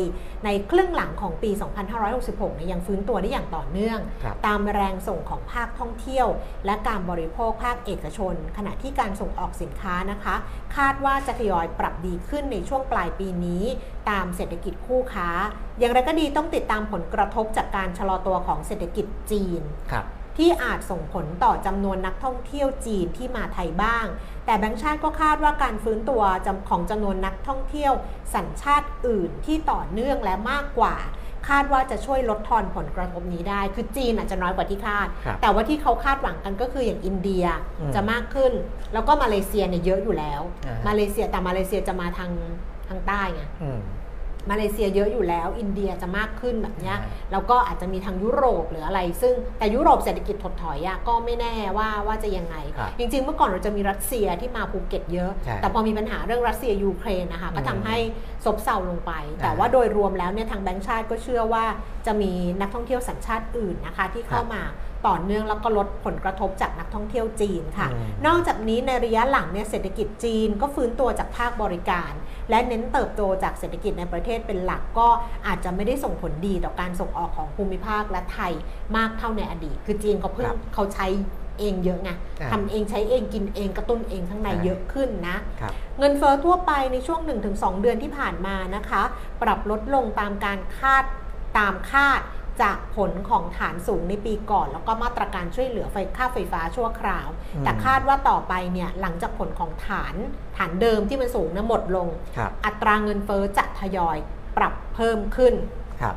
ในครึ่งหลังของปี 2566เนี่ยยังฟื้นตัวได้อย่างต่อเนื่องครับตามแรงส่งของภาคท่องเที่ยว และการบริโภคภาคเอกชน ขณะที่การส่งออกสินค้านะคะ คาดว่าจะทยอยปรับดีขึ้นในช่วงปลายปีนี้ ตามเศรษฐกิจคู่ค้า อย่างไรก็ดีต้องติดตามผลกระทบจากการชะลอตัวของเศรษฐกิจจีนครับ ที่อาจส่งผลต่อจำนวนนักท่องเที่ยวจีนที่มาไทยบ้าง แต่แบงก์ชาติก็คาดว่าการฟื้นตัวจำของจำนวนนักท่องเที่ยวสัญชาติอื่นที่ต่อเนื่องและมากกว่า คาดว่าจะช่วยลดทอนผลกระทบนี้ได้ คือจีนอาจจะน้อยกว่าที่คาดครับแต่ว่าที่เขาคาดหวังกันก็คืออย่างอินเดียอืมจะมากขึ้น แล้วก็มาเลเซียเนี่ยเยอะอยู่แล้วอ่าฮะมาเลเซียแต่มาเลเซียจะมาทางทางใต้ไงอื มมาเลเซียเยอะอยู่แล้ว อินเดียจะมากขึ้นแบบเนี้ยอ่าแล้วก็อาจจะมีทางยุโรปหรืออะไร ซึ่งแต่ยุโรปเศรษฐกิจถดถอยอะก็ไม่แน่ว่าว่าจะยังไงครับจริง ๆ เมื่อก่อนเราจะมีรัสเซียที่มาภูเก็ตเยอะใช่แต่พอมีปัญหาเรื่องรัสเซียยูเครนนะคะก็อืมทำให้ซบเซาลงไป แต่อ่าว่าโดยรวมแล้วเนี่ยทางแบงก์ชาติก็เชื่อว่าจะมีนักท่องเที่ยวสัญชาติอื่นนะคะที่เข้าครับมา ต่อเนื่องแล้วก็ลดผลกระทบจากนักท่องเที่ยวจีนค่ะอืมนอกจากนี้ในระยะหลังเนี่ยเศรษฐกิจจีนก็ฟื้นตัวจากภาคบริการ และเน้นเติบโตจากเศรษฐกิจในประเทศเป็นหลักก็อาจจะไม่ได้ส่งผลดีต่อการส่งออกของภูมิภาคและไทยมากเท่าในอดีต คือจีนเขาเพิ่งครับเขาใช้เองเยอะไงอ่าทำเองใช้เองกินเองกระตุ้นเองข้างในใช่เยอะขึ้นนะครับเงินเฟอ้อทั่วไปในช่วง 1-2 เดือนที่ผ่านมานะคะ ปรับลดลงตามการคาดตามคาด จากผลของฐานสูงในปีก่อน แล้วก็มาตรการช่วยเหลือไฟค่าไฟฟ้าชั่วคราวอืมแต่คาดว่าต่อไปเนี่ยหลังจากผลของฐานฐานเดิมที่มันสูงนะหมดลงครับอัตราเงินเฟอ้อจะทยอยปรับเพิ่มขึ้นครับ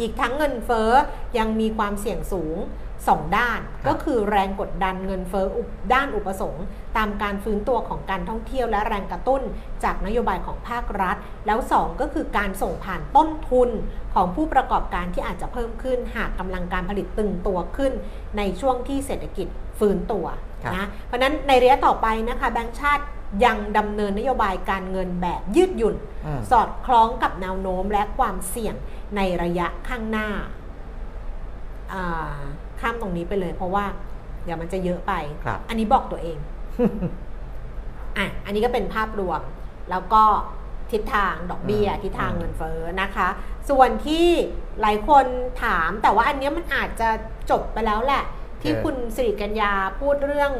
อีกทั้งเงินเฟ้อยังมีความเสี่ยงสูง 2 ด้านก็คือแรงกดดันเงินเฟ้ออุปด้านอุปสงค์ ตามการฟื้นตัวของการท่องเที่ยวและแรงกระตุ้นจากนโยบายของภาครัฐ แล้ว 2 ก็คือการส่งผ่านต้นทุนของผู้ประกอบการที่อาจจะเพิ่มขึ้น หากกำลังการผลิตตึงตัวขึ้น ในช่วงที่เศรษฐกิจฟื้นตัวครับนะเพราะฉะนั้นในระยะต่อไปนะคะแบงก์ชาติยังดำเนินนโยบายการเงินแบบยืดหยุ่นอืมสอดคล้องกับแนวโน้มและความเสี่ยงในระยะข้างหน้าอ่า ข้ามตรงนี้ไปเลย เพราะว่าเดี๋ยวมันจะเยอะไป ครับอันนี้บอกตัวเอง อะ อันนี้ก็เป็นภาพรวม แล้วก็ทิศทางดอกเบี้ยอืมทิศทางอืมเงินเฟ้อนะคะ ส่วนที่หลายคนถามแต่ว่าอันเนี้ยมันอาจจะจบไปแล้วแหละ ที่คุณสิริกัญญาพูดเรื่อง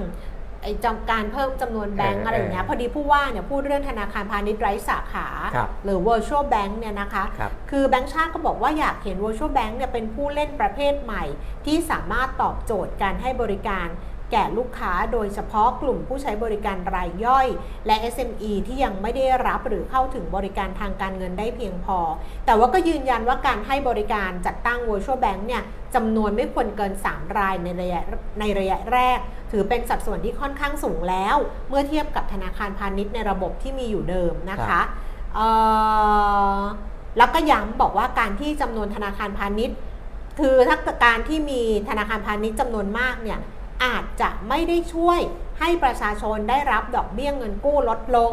ไอ้จำการเพิ่มจำนวนแบงก์อะไรอย่างเงี้ยพอดีผู้ว่าเนี่ยพูดเรื่องธนาคารพาณิชย์ไร้สาขาครับหรือ virtual bank เนี่ยนะคะครับคือแบงก์ชาติก็บอกว่าอยากเห็น virtual bank เนี่ยเป็นผู้เล่นประเภทใหม่ ที่สามารถตอบโจทย์การให้บริการแก่ลูกค้าโดยเฉพาะกลุ่มผู้ใช้บริการรายย่อย และ SME ที่ยังไม่ได้รับหรือเข้าถึงบริการทางการเงินได้เพียงพอ แต่ว่าก็ยืนยันว่าการให้บริการจัดตั้ง virtual bank เนี่ย จำนวนไม่ควรเกิน 3 รายในระยะในระยะแรก ถือเป็นสัดส่วนที่ค่อนข้างสูงแล้ว เมื่อเทียบกับธนาคารพาณิชย์ในระบบที่มีอยู่เดิมนะคะเอ่อแล้วก็ย้ำบอกว่าการที่จำนวนธนาคารพาณิชย์ คือถ้าการที่มีธนาคารพาณิชย์จำนวนมากเนี่ยอาจจะไม่ได้ช่วยให้ประชาชนได้รับดอกเบี้ยเงินกู้ลดลง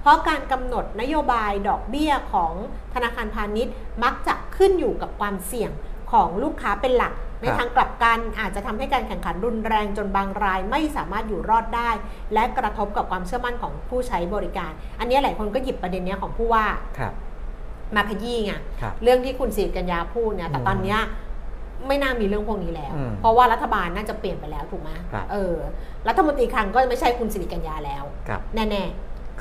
เพราะการกำหนดนโยบายดอกเบี้ยของธนาคารพาณิชย์ มักจะขึ้นอยู่กับความเสี่ยง ของลูกค้าเป็นหลัก ในทางกลับกันอาจจะทำให้การแข่งขันรุนแรงจนบางรายไม่สามารถอยู่รอดได้ และกระทบกับความเชื่อมั่นของผู้ใช้บริการ อันนี้หลายคนก็หยิบประเด็นเนี้ยของผู้ว่าครับมาขยี้ไงครับเรื่องที่คุณศิริกัญญาพูดเนี่ยแต่อืมตอนเนี้ยไม่น่ามีเรื่องพวกนี้แล้วอืมเพราะว่ารัฐบาลน่าจะเปลี่ยนไปแล้วถูกไหมครับเออรัฐมนตรีคลังก็ไม่ใช่คุณศิริกัญญาแล้วครับแน่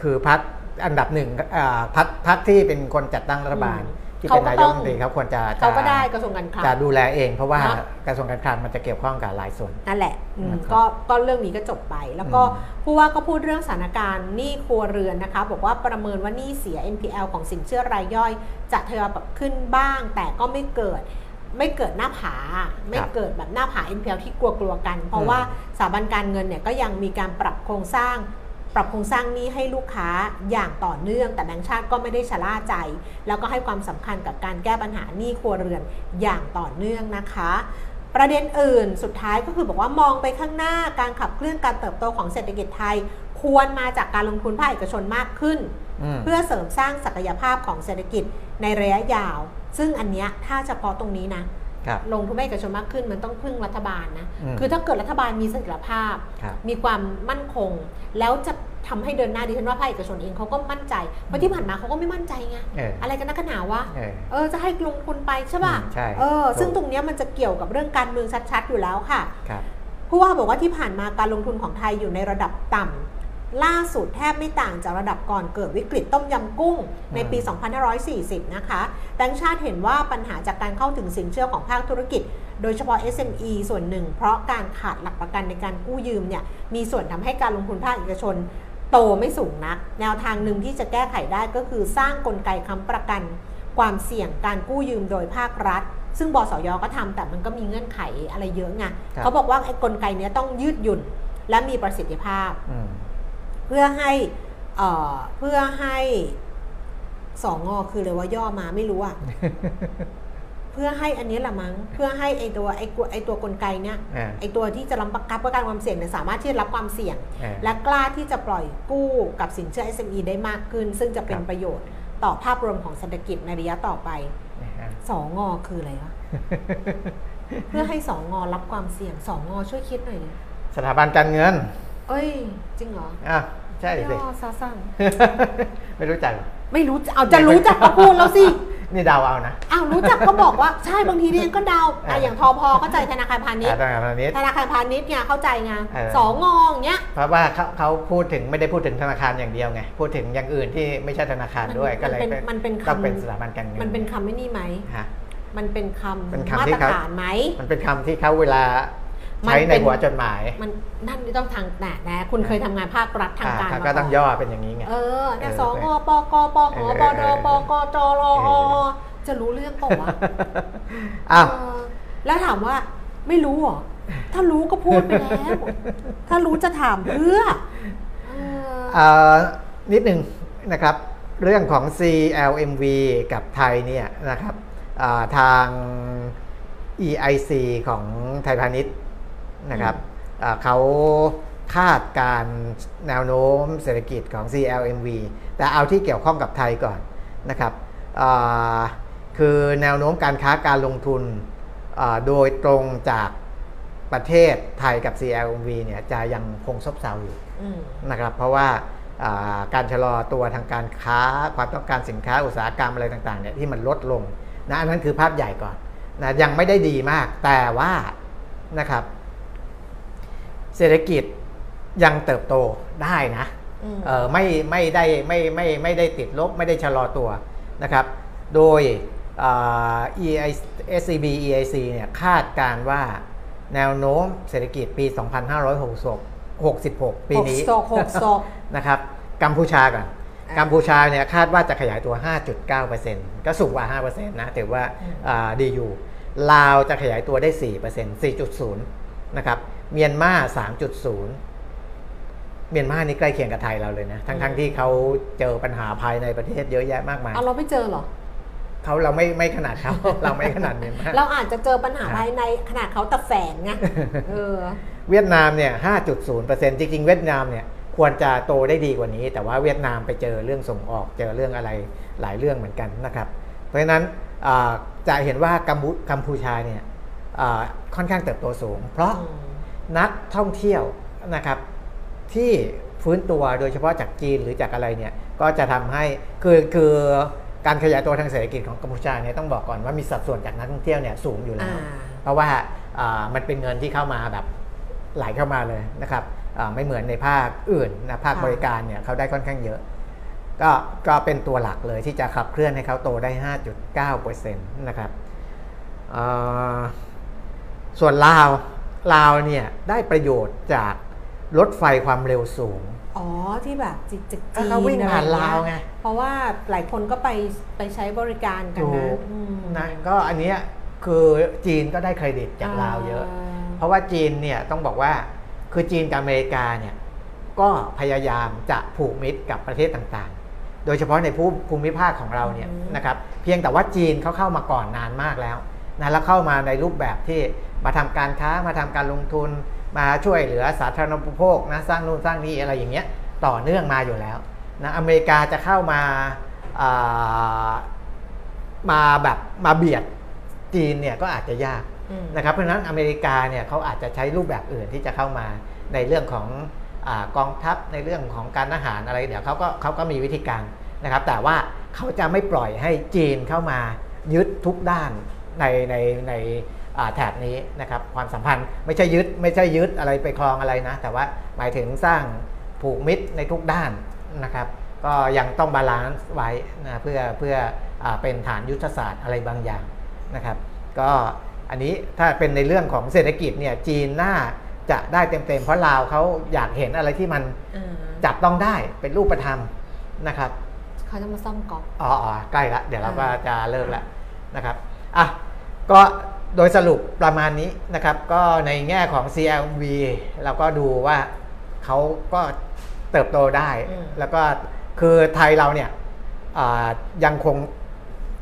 คือพักอันดับหนึ่งอ่าพักพักที่เป็นคนจัดตั้งรัฐบาลอืม ที่เขาเป็นก็นายต้กองรัฐมนตรีเขาควรจะๆเขาก็จะได้กระทรวงการคลังจะดูแลเอง เพราะว่าเนอะกระทรวงการคลังมันจะเกี่ยวข้องกับหลายส่วนนั่นแหละอืมนะครับก็ก็เรื่องนี้ก็จบไป แล้วก็อืมผู้ว่าก็พูดเรื่องสถานการณ์หนี้ครัวเรือนนะคะ บอกว่าประเมินว่าหนี้เสีย NPL ของสินเชื่อรายย่อย จะทยอยปรับขึ้นบ้าง แต่ก็ไม่เกิดไม่เกิดหน้าผา ไม่เกิดแบบหน้าผา NPL ที่กลัวๆกัน เพราะว่าสถาบันการเงินเนี่ยก็ยังมีการปรับโครงสร้าง ปรับโครงสร้างหนี้ให้ลูกค้าอย่างต่อเนื่อง แต่แบงก์ชาติก็ไม่ได้ชะล่าใจ แล้วก็ให้ความสำคัญกับการแก้ปัญหาหนี้ครัวเรือนอย่างต่อเนื่องนะคะประเด็นอื่นสุดท้ายก็คือบอกว่ามองไปข้างหน้าการขับเคลื่อนการเติบโตของเศรษฐกิจไทย ควรมาจากการลงทุนภาคเอกชนมากขึ้นอืมเพื่อเสริมสร้างศักยภาพของเศรษฐกิจในระยะยาว ซึ่งอันเนี้ยถ้าเฉพาะตรงนี้นะครับ ลงทุนภาคเอกชนมากขึ้นมันต้องพึ่งรัฐบาลนะอืมคือถ้าเกิดรัฐบาลมีเสถียรภาพครับมีความมั่นคง แล้วจะทำให้เดินหน้าดิฉันว่าภาคเอกชนเองเขาก็มั่นใจเพราะที่ผ่านมาเขาก็ไม่มั่นใจไงเอออะไรกันนักกันหนาวะเออเออจะให้ลงทุนไปใช่ป่ะอืมใช่เออซึ่งถูกตรงเนี้ยมันจะเกี่ยวกับเรื่องการเมืองชัดๆอยู่แล้วค่ะครับผู้ว่าบอกว่าที่ผ่านมาการลงทุนของไทยอยู่ในระดับต่ำ ล่าสุดแทบไม่ต่างจากระดับก่อนเกิดวิกฤตต้มยำกุ้งในปี 2540 นะคะแบงก์ชาติเห็นว่าปัญหาจากการเข้าถึงสินเชื่อของภาคธุรกิจ โดยเฉพาะ SME ส่วนหนึ่ง เพราะการขาดหลักประกันในการกู้ยืมเนี่ยมีส่วนทำให้การลงทุนภาคเอกชนโตไม่สูงนัก แนวทางหนึ่งที่จะแก้ไขได้ก็คือสร้างกลไกค้ำประกัน ความเสี่ยงการกู้ยืมโดยภาครัฐ ซึ่งบสยก็ทำแต่มันก็มีเงื่อนไขอะไรเยอะไงครับเขาบอกว่าไอ้กลไกเนี้ยต้องยืดหยุ่นและมีประสิทธิภาพอืม เพื่อให้เอ่อเพื่อให้สองงอคือเลยว่าย่อมาไม่รู้อะเพื่อให้อันนี้ละมั้งเพื่อให้ไอตัวไอตัวไอตัวกลไกเนี้ยอ่าไอตัวที่จะรับประกันประกันความเสี่ยงเนี่ยสามารถที่จะรับความเสี่ยงอ่าและกล้าที่จะปล่อยกู้กับสินเชื่อ SME ได้มากขึ้น ซึ่งจะเป็นครับประโยชน์ต่อภาพรวมของเศรษฐกิจในระยะต่อไปนะฮะสองงอคืออะไรวะเพื่อให้สองงอรับความเสี่ยงสองงอช่วยคิดหน่อยดิสถาบันการเงิน เอ้ย จริงเหรออะใช่สิ ย่อซะสั่งไม่รู้จักเหรอไม่รู้จะเอาจะรู้จักก็พูดแล้วสิ นี่เดาวเอานะอ้าวรู้จักก็บอกว่าใช่บางทีเนี่ยก็เดาอ่าอะอย่างทอพอเข้าใจธนาคารพาณิชอ่าย์ตรงนี้ ธนาคารพาณิชย์เนี่ยเข้าใจไงเออ สองงออย่างเงี้ย เพราะว่าเขาเขาพูดถึงไม่ได้พูดถึงธนาคารอย่างเดียวไง พูดถึงอย่างอื่นที่ไม่ใช่ธนาคารด้วยมันก็เลยมันเป็นมันเป็นต้องคำเป็นสถาบันการเงินมันเป็นคำไม่นี่ไหม ฮะ มันเป็นคำเป็นคำมาที่ตรเขา ฐานไหม มันเป็นคำที่เขาเวลามัน ใช้ในเป็นหัวจดหมาย มันนั่นนี่ต้องทางแหนะนะคุณเคยทำงานภาครัฐทางการอ่มาก็ต้องนย่อเป็นอย่างนี้ไง เออเนี่ยเออสองอปกปหเออปดเออปกจรอเออจะรู้เรื่องเปล่าวะอ้าวเออแล้วถามว่าไม่รู้เหรอ ถ้ารู้ก็พูดไปแล้ว ถ้ารู้จะถามเพื่อเออเอ่อนิดหนึ่งนะครับ เรื่องของ CLMV กับไทยเนี่ยนะครับอ่าทาง EIC ของไทยพาณิชย์ นะครับอ่าเขาคาดการณ์แนวโน้มเศรษฐกิจของ CLMV แต่เอาที่เกี่ยวข้องกับไทยก่อนนะครับอ่าคือแนวโน้มการค้าการลงทุนอ่าโดยตรงจากประเทศไทยกับ CLMV เนี่ยจะยังคงซบเซาอยู่อืมนะครับเพราะว่าอ่าการชะลอตัวทางการค้าความต้องการสินค้าอุตสาหกรรมอะไรต่างๆเนี่ยที่มันลดลงนะอันนั้นคือภาพใหญ่ก่อนนะยังไม่ได้ดีมากแต่ว่านะครับ เศรษฐกิจยังเติบโตได้นะอืมเออไม่ไม่ได้ไม่ไม่ไม่ได้ติดลบไม่ได้ชะลอตัวนะครับ โดยอ่า EI SCB EIC เนี่ยคาดการณ์ว่าแนวโน้มเศรษฐกิจปี 2566 66ปีนี้หกศอกหกศอกนะครับ กัมพูชาก่อนอ่ากัมพูชาเนี่ยคาดว่าจะขยายตัว 5.9%ก็สูงกว่า 5%นะถือว่าอืมอ่าดีอยู่ ลาวจะขยายตัวได้ 4% 4.0 นะครับ เมียนมา 3.0 เมียนมานี่ใกล้เคียงกับไทยเราเลยนะ ทั้งๆทที่เขาเจอปัญหาภายในประเทศเยอะแยะมากมายเอาเราไม่เจอเหรอเขาเราไม่ไม่ขนาดเขาเราไม่ขนาดเมียนมาเราอาจจะเจอปัญหาครับภายในขนาดเขาแต่แฝงไงเออเวียดนามเนี่ย 5.0%จริงๆ เวียดนามเนี่ยควรจะโตได้ดีกว่านี้ แต่ว่าเวียดนามไปเจอเรื่องส่งออกเจอเรื่องอะไรหลายเรื่องเหมือนกันนะครับ เพราะฉะนั้นอ่าจะเห็นว่ากัมพูกัมพูชาเนี่ยอ่าค่อนข้างเติบโตสูง เพราะ นักท่องเที่ยวนะครับ ที่ฟื้นตัวโดยเฉพาะจากจีนหรือจากอะไรเนี่ยก็จะทำให้คือคือการขยายตัวทางเศรษฐกิจของกัมพูชาเนี่ยต้องบอกก่อนว่ามีสัดส่วนจากนักท่องเที่ยวเนี่ยสูงอยู่แล้วอ่าเพราะว่าอ่ามันเป็นเงินที่เข้ามาแบบไหลเข้ามาเลยนะครับอ่าไม่เหมือนในภาคอื่นนะภาคค่ะบริการเนี่ยเขาได้ค่อนข้างเยอะ ก็ก็เป็นตัวหลักเลยที่จะขับเคลื่อนให้เขาโตได้ 5.9%นะครับอ่าส่วนลาว ลาวเนี่ยได้ประโยชน์จากรถไฟความเร็วสูง อ๋อที่แบบจิกจิกอะจีนเขาวิ่งผ่านอะไรอย่ลาวไงเพราะว่าหลายคนก็ไปไปใช้บริการกันถูนะกอืมนะก็อันเนี้ยคือจีนก็ได้เครดิตจากลาวเยอะ เพราะว่าจีนเนี่ยต้องบอกว่าคือจีนกับอเมริกาเนี่ยก็พยายามจะผูกมิตรกับประเทศต่างๆ โดยเฉพาะในภูมิภูมิภาคของเราเนี่ยอืมนะครับเพียงแต่ว่าจีนเขาเข้ามาก่อนนานมากแล้วนะแล้วเข้ามาในรูปแบบที่ มาทำการค้ามาทำการลงทุน มาช่วยเหลือสาธารณูปโภคนะสร้างนู่นสร้างนี่อะไรอย่างเงี้ยต่อเนื่องมาอยู่แล้วนะอเมริกาจะเข้ามาอ่ามาแบบมาเบียดจีนเนี่ยก็อาจจะยากอืมนะครับเพราะฉะนั้นอเมริกาเนี่ยเขาอาจจะใช้รูปแบบอื่นที่จะเข้ามาในเรื่องของอากองทัพในเรื่องของการอาหารอะไรเดี๋ยวเขาก็เขาก็มีวิธีการนะครับ แต่ว่าเขาจะไม่ปล่อยให้จีนเข้ามายึดทุกด้านในในในอ่า แถบนี้นะครับความสัมพันธ์ไม่ใช่ยึดไม่ใช่ยึดอะไรไปครองอะไรนะ แต่ว่าหมายถึงสร้างผูกมิตรในทุกด้านนะครับ ก็ยังต้อง balance ไว้นะเพื่อเพื่ออาเป็นฐานยุทธศาสตร์อะไรบางอย่างนะครับ ก็อันนี้ถ้าเป็นในเรื่องของเศรษฐกิจเนี่ยจีนน่าจะได้เต็มๆ เพราะลาวเขาอยากเห็นอะไรที่มันอ่าจับต้องได้เป็นรูปธรรมนะครับเขาจะมาซ่อมก๊อกอ๋ออ๋อใกล้ละเดี๋ยวเราก็อ่าจะเลิกแล้วนะครับอะก็ โดยสรุปประมาณนี้นะครับ ก็ในแง่ของ CLV เราก็ดูว่าเขาก็เติบโตได้ แล้วก็คือไทยเราเนี่ยอ่ายังคง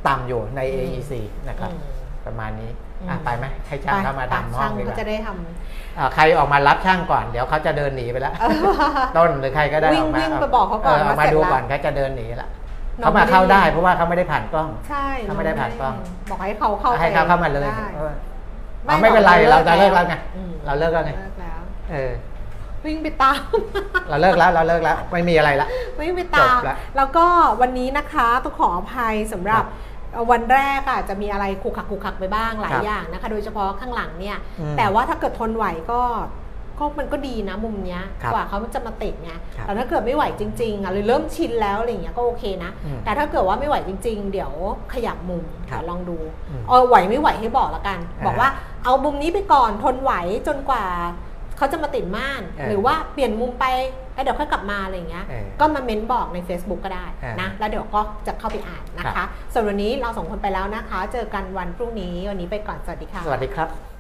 ต่ำอยู่ใน AEC นะครับอืมประมาณนี้อืมอะไปไหมให้ช่างเข้ามาทำห้อช่างงดีกก็ว่าจะได้ทอะใครออกมารับช่างก่อนเดี๋ยวเขาจะเดินหนีไปแล้วำต้นหรือใครก็ได้วิ่งออกมาวิ่งไปบอกเขาก่อนออกว่ามาเสร็จดูแล้วก่อนเขาจะเดินหนีละน้อง เขามาเข้าไม่ได้ได้ เพราะว่าเขาไม่ได้ผ่านกล้อง ใช่เขาไม่ได้ผ่านกล้อง บอกให้เขาเข้าให้เขาเข้ามาเลยได้เออเอาไม่เป็นไรเราจะเลิกแล้วไงอืมเราเลิกแล้วไงเลิกแล้วเออวิ่งไปตาม เราเลิกแล้วเราเลิกแล้ว ไม่มีอะไรละวิ่งไปตามจบละแล้วก็วันนี้นะคะต้องขออภัยสำหรับวันแรกอาจจะมีอะไรขูกขักขูกขักไปบ้างหลายครับอย่างนะคะ โดยเฉพาะข้างหลังเนี่ยอืมแต่ว่าถ้าเกิดทนไหวก็ ก็มันก็ดีนะมุมเนี้ยครับกว่าเขาจะมาติดไงครับแต่ถ้าเกิดไม่ไหวจริงๆอะหรือเริ่มชินแล้วอะไรอย่างเงี้ยก็โอเคนะอืมแต่ถ้าเกิดว่าไม่ไหวจริง ๆ เดี๋ยวขยับมุมครับเดี๋ยวลองดูอืมเออไหวไม่ไหวให้บอกละกันอ่าบอกว่าเอามุมนี้ไปก่อนทนไหวจนกว่าเขาจะมาติดม่านเออหรือว่าเปลี่ยนมุมไปแล้วเดี๋ยวค่อยกลับมาอะไรอย่างเงี้ยเออก็มาเม้นบอกใน Facebook ก็ได้อ่านนะ แล้วเดี๋ยวก็จะเข้าไปอ่านนะครัคะบส่วนวันนี้เราสองคนไปแล้วนะคะ เจอกันวันพรุ่งนี้วันนี้ไปก่อนสวัสดีค่ะ สวัสดีครับ